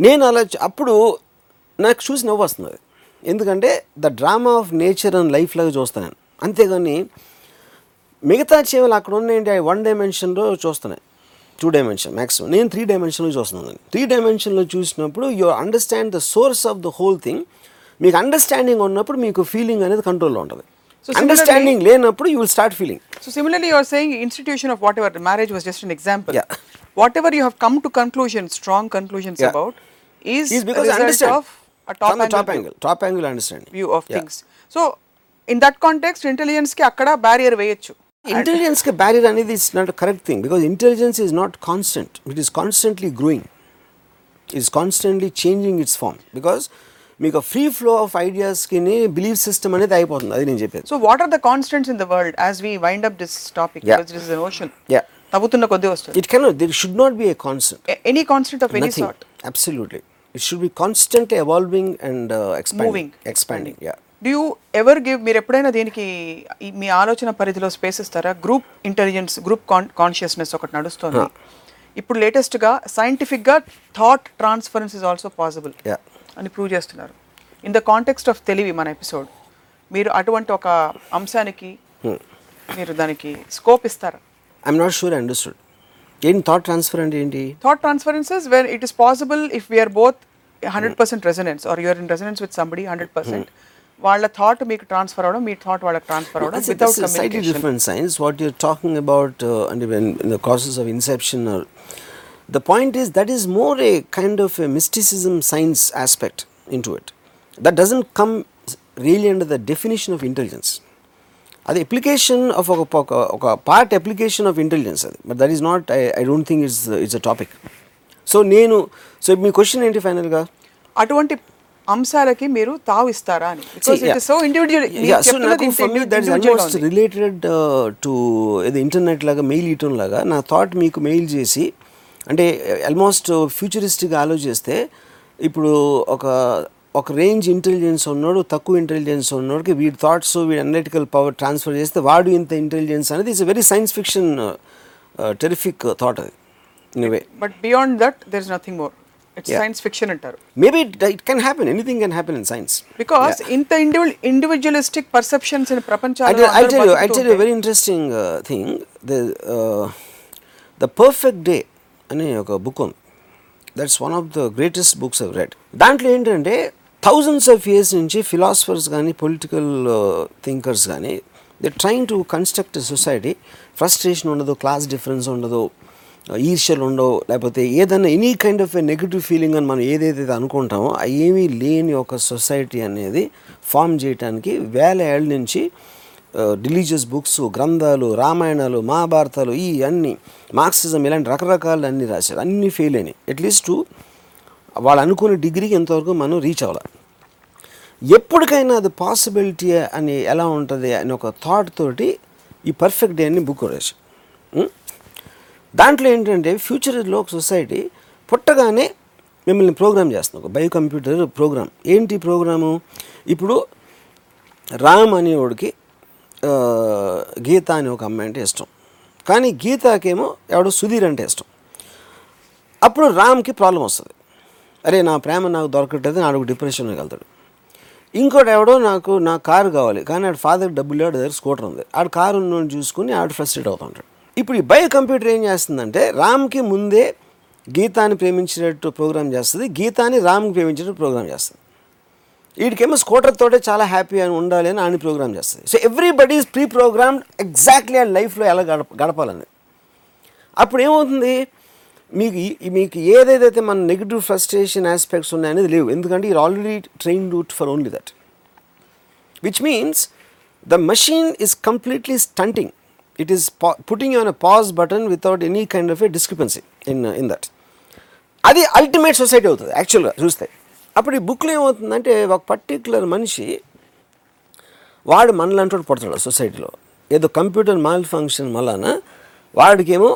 [SPEAKER 2] నేను అలా అప్పుడు నాకు చూసి నవ్వు వస్తుంది. ఎందుకంటే the drama of nature and life లాగా చూస్తాను అంతేగాని మిగతా చీమలు అక్కడ ఉన్నాయంటే అవి వన్ డైమెన్షన్లో చూస్తున్నాయి. టూ డైమెన్షన్ మ్యాక్సిమం నేను త్రీ డైమెన్షన్లో చూస్తున్నాను త్రీ డైమెన్షన్లో చూసినప్పుడు you understand the source of the whole thing. మీకు అండర్స్టాండింగ్ ఉన్నప్పుడు మీకు ఫీలింగ్ అనేది కంట్రోల్లో ఉంటుంది. అండర్స్టాండింగ్ లేనప్పుడు you will start feeling.
[SPEAKER 1] So similarly, you're saying institution of whatever marriage was just an example.
[SPEAKER 2] Yeah.
[SPEAKER 1] Whatever you have come to conclusions, strong conclusions
[SPEAKER 2] Yeah.
[SPEAKER 1] about, is,
[SPEAKER 2] is
[SPEAKER 1] a angle
[SPEAKER 2] top angle understanding
[SPEAKER 1] view of
[SPEAKER 2] Yeah.
[SPEAKER 1] things. So in that context, intelligence కి అక్కడ barrier వేయొచ్చు.
[SPEAKER 2] ఇంటెలిజెన్స్కి barrier అనేది it's not correct thing because intelligence is not constant it is constantly growing is constantly changing its form because మీకు free flow of ఐడియాస్కి belief system అనేది అయిపోతుంది అది నేను చెప్పేది
[SPEAKER 1] So what are the constants in the world as we wind up this topic?
[SPEAKER 2] Yeah.
[SPEAKER 1] Because this is an ocean.
[SPEAKER 2] Yeah.
[SPEAKER 1] తవ్వుతున్న కొద్దీ వస్తుంది.
[SPEAKER 2] It can there should not be a constant
[SPEAKER 1] constant of any
[SPEAKER 2] nothing
[SPEAKER 1] sort.
[SPEAKER 2] Absolutely it should be constant evolving and
[SPEAKER 1] Moving.
[SPEAKER 2] Expanding expanding yeah
[SPEAKER 1] do you ever give మీరు ఎప్పుడైనా దీనికి మీ ఆలోచన పరిధిలో space ఇస్తారా? గ్రూప్ ఇంటెలిజెన్స్ గ్రూప్ కాన్షియస్నెస్ ఒకటి నడుస్తుంది. ఇప్పుడు లేటెస్ట్గా సైంటిఫిక్గా thought transference is also possible
[SPEAKER 2] Yeah.
[SPEAKER 1] అని ప్రూవ్ చేస్తున్నారు. ఇన్ ద కాంటెక్స్ట్ ఆఫ్ తెలివి మన ఎపిసోడ్ మీరు అటువంటి ఒక అంశానికి మీరు దానికి స్కోప్ ఇస్తారా?
[SPEAKER 2] ఐఎమ్ నాట్ షూర్ అండర్స్టూడ్ ఏంటి థాట్ ట్రాన్స్ఫర్ అంటే ఏంటి?
[SPEAKER 1] Thought transferences where it is possible if we're both hundred percent resonance or you're in resonance with somebody hundred percent వాళ్ళ థాట్ మీకు ట్రాన్స్ఫర్ అవడం మీ థాట్ వాళ్ళకి ట్రాన్స్ఫర్ అవడం
[SPEAKER 2] That's, a-
[SPEAKER 1] without
[SPEAKER 2] that's a slightly
[SPEAKER 1] communication
[SPEAKER 2] different science. What you're talking about, uh, and when in the process of inception, or the point is that is more a kind of a mysticism science aspect into it. That doesn't come really under the definition of intelligence. అది application of ఒక ఒక ఒక part application of intelligence అది but that is not I I don't think it's it's a topic so నేను so మీ question ఏంటి ఫైనల్గా
[SPEAKER 1] అటువంటి అంశాలకి మీరు తావు ఇస్తారా అని సో ఇండివిజువల్
[SPEAKER 2] uh, to ఇది ఇంటర్నెట్ లాగా మెయిల్ ఇయటం లాగా నా థాట్ మీకు మెయిల్ చేసి అంటే ఆల్మోస్ట్ ఫ్యూచరిస్టిక్ ఆలోచిస్తే ఇప్పుడు ఒక ఒక రేంజ్ ఇంటెలిజెన్స్ ఉన్నాడు తక్కువ ఇంటెలిజెన్స్ ఉన్నోడికి వీడి థాట్స్ వీడి అనలిటికల్ పవర్ ట్రాన్స్ఫర్ చేస్తే వాడు ఇంత ఇంటెలిజెన్స్ అనేది it's very science fiction terrific thought అది. In way
[SPEAKER 1] but beyond that there is nothing more it's. Science fiction అంటారు.
[SPEAKER 2] Maybe it can happen anything can happen in science
[SPEAKER 1] because ఇంత individual individualistic perceptions in ప్రపంచంలో
[SPEAKER 2] I'll tell you a very interesting uh, thing. The, uh, the Perfect Day అనే ఒక book ఉంది. That's one of the greatest books of read దాంట్లో ఏంటంటే thousands of years నుంచి philosophers కానీ political thinkers కానీ they trying to construct society frustration ఉండదు class difference ఉండదు. ఈర్ష్యలు ఉండవు లేకపోతే ఏదైనా any kind of a negative feeling అని మనం ఏదైతే అనుకుంటామో ఏమీ లేని ఒక సొసైటీ అనేది ఫామ్ చేయడానికి వేల ఏళ్ళ నుంచి రిలీజియస్ బుక్స్ గ్రంథాలు రామాయణాలు మహాభారతాలు ఈ అన్ని మార్క్సిజం ఇలాంటి రకరకాలు అన్ని రాశారు. అన్నీ ఫెయిల్ అయినాయి. అట్లీస్ట్ వాళ్ళు అనుకునే డిగ్రీకి ఎంతవరకు మనం రీచ్ అవ్వాలి? ఎప్పటికైనా అది పాసిబిలిటీ అని ఎలా ఉంటుంది అని ఒక థాట్ తోటి ఈ పర్ఫెక్ట్ డే అని బుక్ రాశారు దాంట్లో ఏంటంటే ఫ్యూచర్లో ఒక సొసైటీ పుట్టగానే మిమ్మల్ని ప్రోగ్రామ్ చేస్తుంది. ఒక బయో కంప్యూటర్ ప్రోగ్రామ్ ఏంటి ప్రోగ్రాము ఇప్పుడు రామ్ అనేవాడికి గీత అనే ఒక అమ్మాయి అంటే ఇష్టం. కానీ గీతాకేమో ఎవడో సుధీర్ అంటే ఇష్టం. అప్పుడు రామ్కి ప్రాబ్లం వస్తుంది. అరే నా ప్రేమ నాకు దొరకట్లేదు నాడు డిప్రెషన్ వెళ్తాడు. ఇంకోటి ఎవడో నాకు నా కారు కావాలి. కానీ ఆడు ఫాదర్ డబ్బులు లేడు దగ్గర స్కూటర్ ఉంది. ఆడు కారు ఉన్నోడిని చూసుకుని ఆడు ఫ్రస్ట్రేట్ అవుతుంటాడు. ఇప్పుడు ఈ బయో కంప్యూటర్ ఏం చేస్తుందంటే రామ్కి ముందే గీతాన్ని ప్రేమించినట్టు ప్రోగ్రామ్ చేస్తుంది. గీతాన్ని రామ్కి ప్రేమించినట్టు ప్రోగ్రామ్ చేస్తుంది. వీడికేమో స్కూటర్తోటే చాలా హ్యాపీ అని ఉండాలి అని ఆయన ప్రోగ్రామ్ చేస్తుంది. So everybody is pre programmed exactly ఆ లైఫ్లో ఎలా గడప గడపాలని అప్పుడు ఏమవుతుంది? మీకు మీకు ఏదేదైతే మన నెగిటివ్ ఫ్రస్ట్రేషన్ ఆస్పెక్ట్స్ ఉన్నాయనేది లేవు. ఎందుకంటే ఈ already train route for only that. Which means the machine is completely stunting. It is putting on a pause button without any kind of a discrepancy in in that అది ultimate society అవుతుంది యాక్చువల్గా చూస్తే. అప్పుడు ఈ బుక్లో ఏమవుతుందంటే ఒక particular మనిషి వాడు మనలాంటి పుడతాడు సొసైటీలో ఏదో కంప్యూటర్ మాల్ ఫంక్షన్ వలన వాడికేమో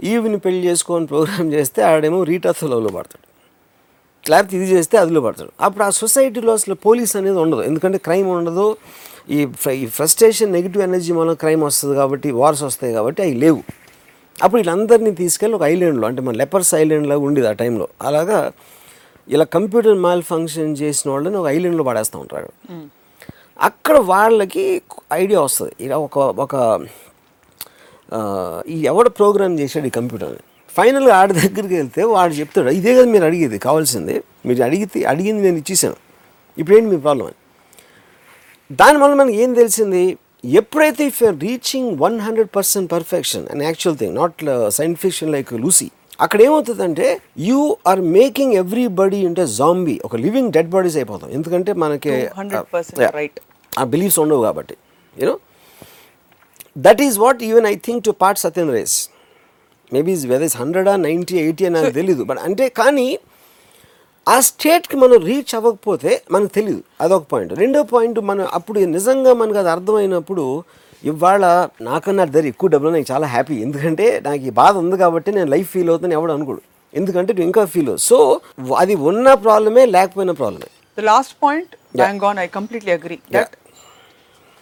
[SPEAKER 2] ఈవిని పెళ్ళి చేసుకొని ప్రోగ్రామ్ చేస్తే ఆడేమో రీటాథోలో పడతాడు. లేకపోతే ఇది చేస్తే అదిలో పడతాడు. అప్పుడు ఆ సొసైటీలో అసలు పోలీస్ అనేది ఉండదు. ఎందుకంటే క్రైమ్ ఉండదు ఈ ఫ్ర- ఈ ఫ్రస్ట్రేషన్ నెగిటివ్ ఎనర్జీ వల్ల క్రైమ్ వస్తుంది కాబట్టి వార్స్ వస్తాయి కాబట్టి అవి లేవు. అప్పుడు వీళ్ళందరినీ తీసుకెళ్ళి ఒక ఐలాండ్లో అంటే మన లెపర్స్ ఐలాండ్లో ఉండేది ఆ టైంలో అలాగా ఇలా కంప్యూటర్ మాల్ ఫంక్షన్ చేసిన వాళ్ళని ఒక ఐలాండ్లో పడేస్తూ ఉంటారు. అక్కడ వాళ్ళకి ఐడియా వస్తుంది. ఇలా ఒక ఒక ఈ ఎవడ ప్రోగ్రామ్ చేశాడు ఈ కంప్యూటర్ని ఫైనల్గా ఆడి దగ్గరికి వెళ్తే వాడు చెప్తాడు ఇదే కదా మీరు అడిగేది కావాల్సింది. మీరు అడిగితే అడిగింది నేను ఇచ్చేసాను. ఇప్పుడేంటి మీ ప్రాబ్లం అని? దానివల్ల మనకి ఏం తెలిసింది ఎప్పుడైతే if you're reaching one hundred percent perfection and actual thing not science fiction like Lucy అక్కడ ఏమవుతుందంటే you are making everybody into zombie ఒక లివింగ్ డెడ్ బాడీస్ అయిపోతాం ఎందుకంటే మనకి
[SPEAKER 1] 200%
[SPEAKER 2] Yeah.
[SPEAKER 1] right.
[SPEAKER 2] ఆ బిలీఫ్స్ ఉండవు కాబట్టి you know that is what even I think to part Satyam race maybe whether is hundred ninety eighty అని నాకు తెలీదు బట్ అంటే కానీ ఆ స్టేట్కి మనం రీచ్ అవ్వకపోతే మనకు తెలియదు అదొక పాయింట్. రెండో పాయింట్ మనం అప్పుడు నిజంగా మనకు అది అర్థమైనప్పుడు ఇవాళ నాకన్నా దగ్గర ఎక్కువ డబ్బులు నాకు చాలా హ్యాపీ. ఎందుకంటే నాకు ఈ బాధ ఉంది కాబట్టి నేను లైఫ్ ఫీల్ అవుతాను ఎవడు అనుకోడు. ఎందుకంటే ఇంకా ఫీల్ సో అది ఉన్న ప్రాబ్లమే లేకపోయిన ప్రాబ్లమే.
[SPEAKER 1] On, I completely agree that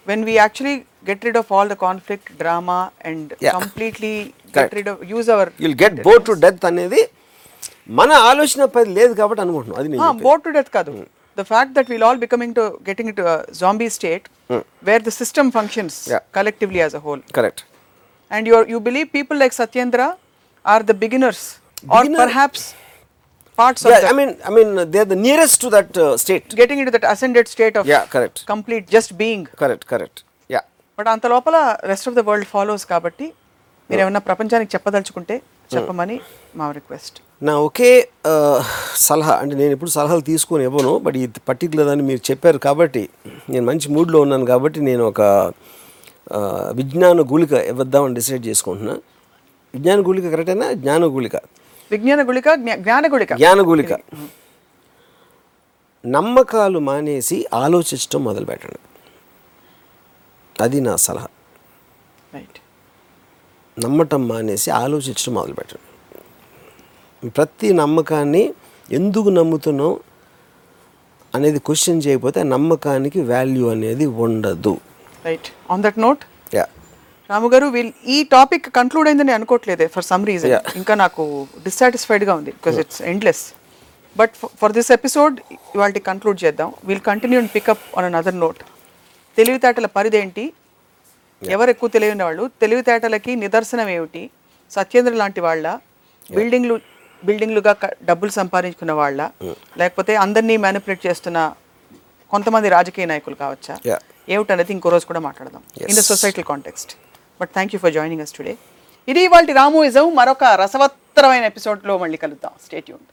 [SPEAKER 1] when we actually get rid of all the conflict, drama, and
[SPEAKER 2] Yeah.
[SPEAKER 1] completely get
[SPEAKER 2] Correct.
[SPEAKER 1] rid of, use our.
[SPEAKER 2] Will get bore to death అనేది మన ఆలోచన పది లేదు కాబట్టి అనుకుంటున్నాం అది
[SPEAKER 1] Ah, death kadu. The fact that we'll all becoming to getting into a zombie state where the system functions
[SPEAKER 2] Yeah.
[SPEAKER 1] collectively as a whole.
[SPEAKER 2] Correct
[SPEAKER 1] And you you believe people like Satyendra are the beginners, or
[SPEAKER 2] Beginner-
[SPEAKER 1] perhaps parts of
[SPEAKER 2] Yeah,
[SPEAKER 1] the,
[SPEAKER 2] I mean, I mean, they're the nearest to that uh, state.
[SPEAKER 1] getting into that ascended state of
[SPEAKER 2] Yeah, correct.
[SPEAKER 1] complete just being.
[SPEAKER 2] Correct, correct. Yeah.
[SPEAKER 1] But అంత లోపల rest of the world follows కాబట్టి మీరు ఏమన్నా ప్రపంచానికి చెప్పదలుచుకుంటే చెప్పమని మా request.
[SPEAKER 2] నా ఒకే సలహా అంటే నేను ఎప్పుడు సలహాలు తీసుకొని ఇవ్వను బట్ ఈ పర్టికులర్ అని మీరు చెప్పారు కాబట్టి నేను మంచి మూడ్లో ఉన్నాను కాబట్టి నేను ఒక విజ్ఞాన గుళిక ఇవ్వద్దామని డిసైడ్ చేసుకుంటున్నా. విజ్ఞాన గుళిక కరెక్టేనా? జ్ఞాన గుళిక.
[SPEAKER 1] విజ్ఞాన గుళిక జ్ఞా- జ్ఞాన గుళిక.
[SPEAKER 2] జ్ఞాన గుళిక. నమ్మకాలు మానేసి ఆలోచించడం మొదలు పెట్టండి అది నా సలహా.
[SPEAKER 1] రైట్
[SPEAKER 2] నమ్మటం మానేసి ఆలోచించడం మొదలు పెట్టండి ప్రతి నమ్మకాన్ని ఎందుకు నమ్ముతున్నాం అనేది క్వశ్చన్ చేయకపోతే నమ్మకానికి వాల్యూ అనేది ఉండదు.
[SPEAKER 1] Right on that note
[SPEAKER 2] yeah
[SPEAKER 1] Ramu garu we'll ఈ టాపిక్ కంక్లూడ్ అయిందని అనుకోవట్లేదే ఫర్ సమ్ రీజన్. ఇంకా నాకు డిస్సాటిస్ఫైడ్గా ఉంది because it's endless but for this episode ఇవాళ కంక్లూడ్ చేద్దాం. We'll continue and pick up on another note తెలివితేటల పరిధేంటి ఎవరు ఎక్కువ తెలియని వాళ్ళు తెలివితేటలకి నిదర్శనం ఏమిటి? సత్యేంద్ర లాంటి వాళ్ళ? బిల్డింగ్లు బిల్డింగ్లుగా డబ్బులు సంపాదించుకున్న వాళ్ళ? లేకపోతే అందరినీ మ్యానిపులేట్ చేస్తున్న కొంతమంది రాజకీయ నాయకులు కావచ్చా. ఏమిటనేది ఇంకో రోజు కూడా మాట్లాడదాం. In the. Societal context but thank you for joining us today ఇది ఇవాళ రామోయిజం మరొక రసవత్తరమైన ఎపిసోడ్లో మళ్ళీ కలుద్దాం. స్టేట్యూన్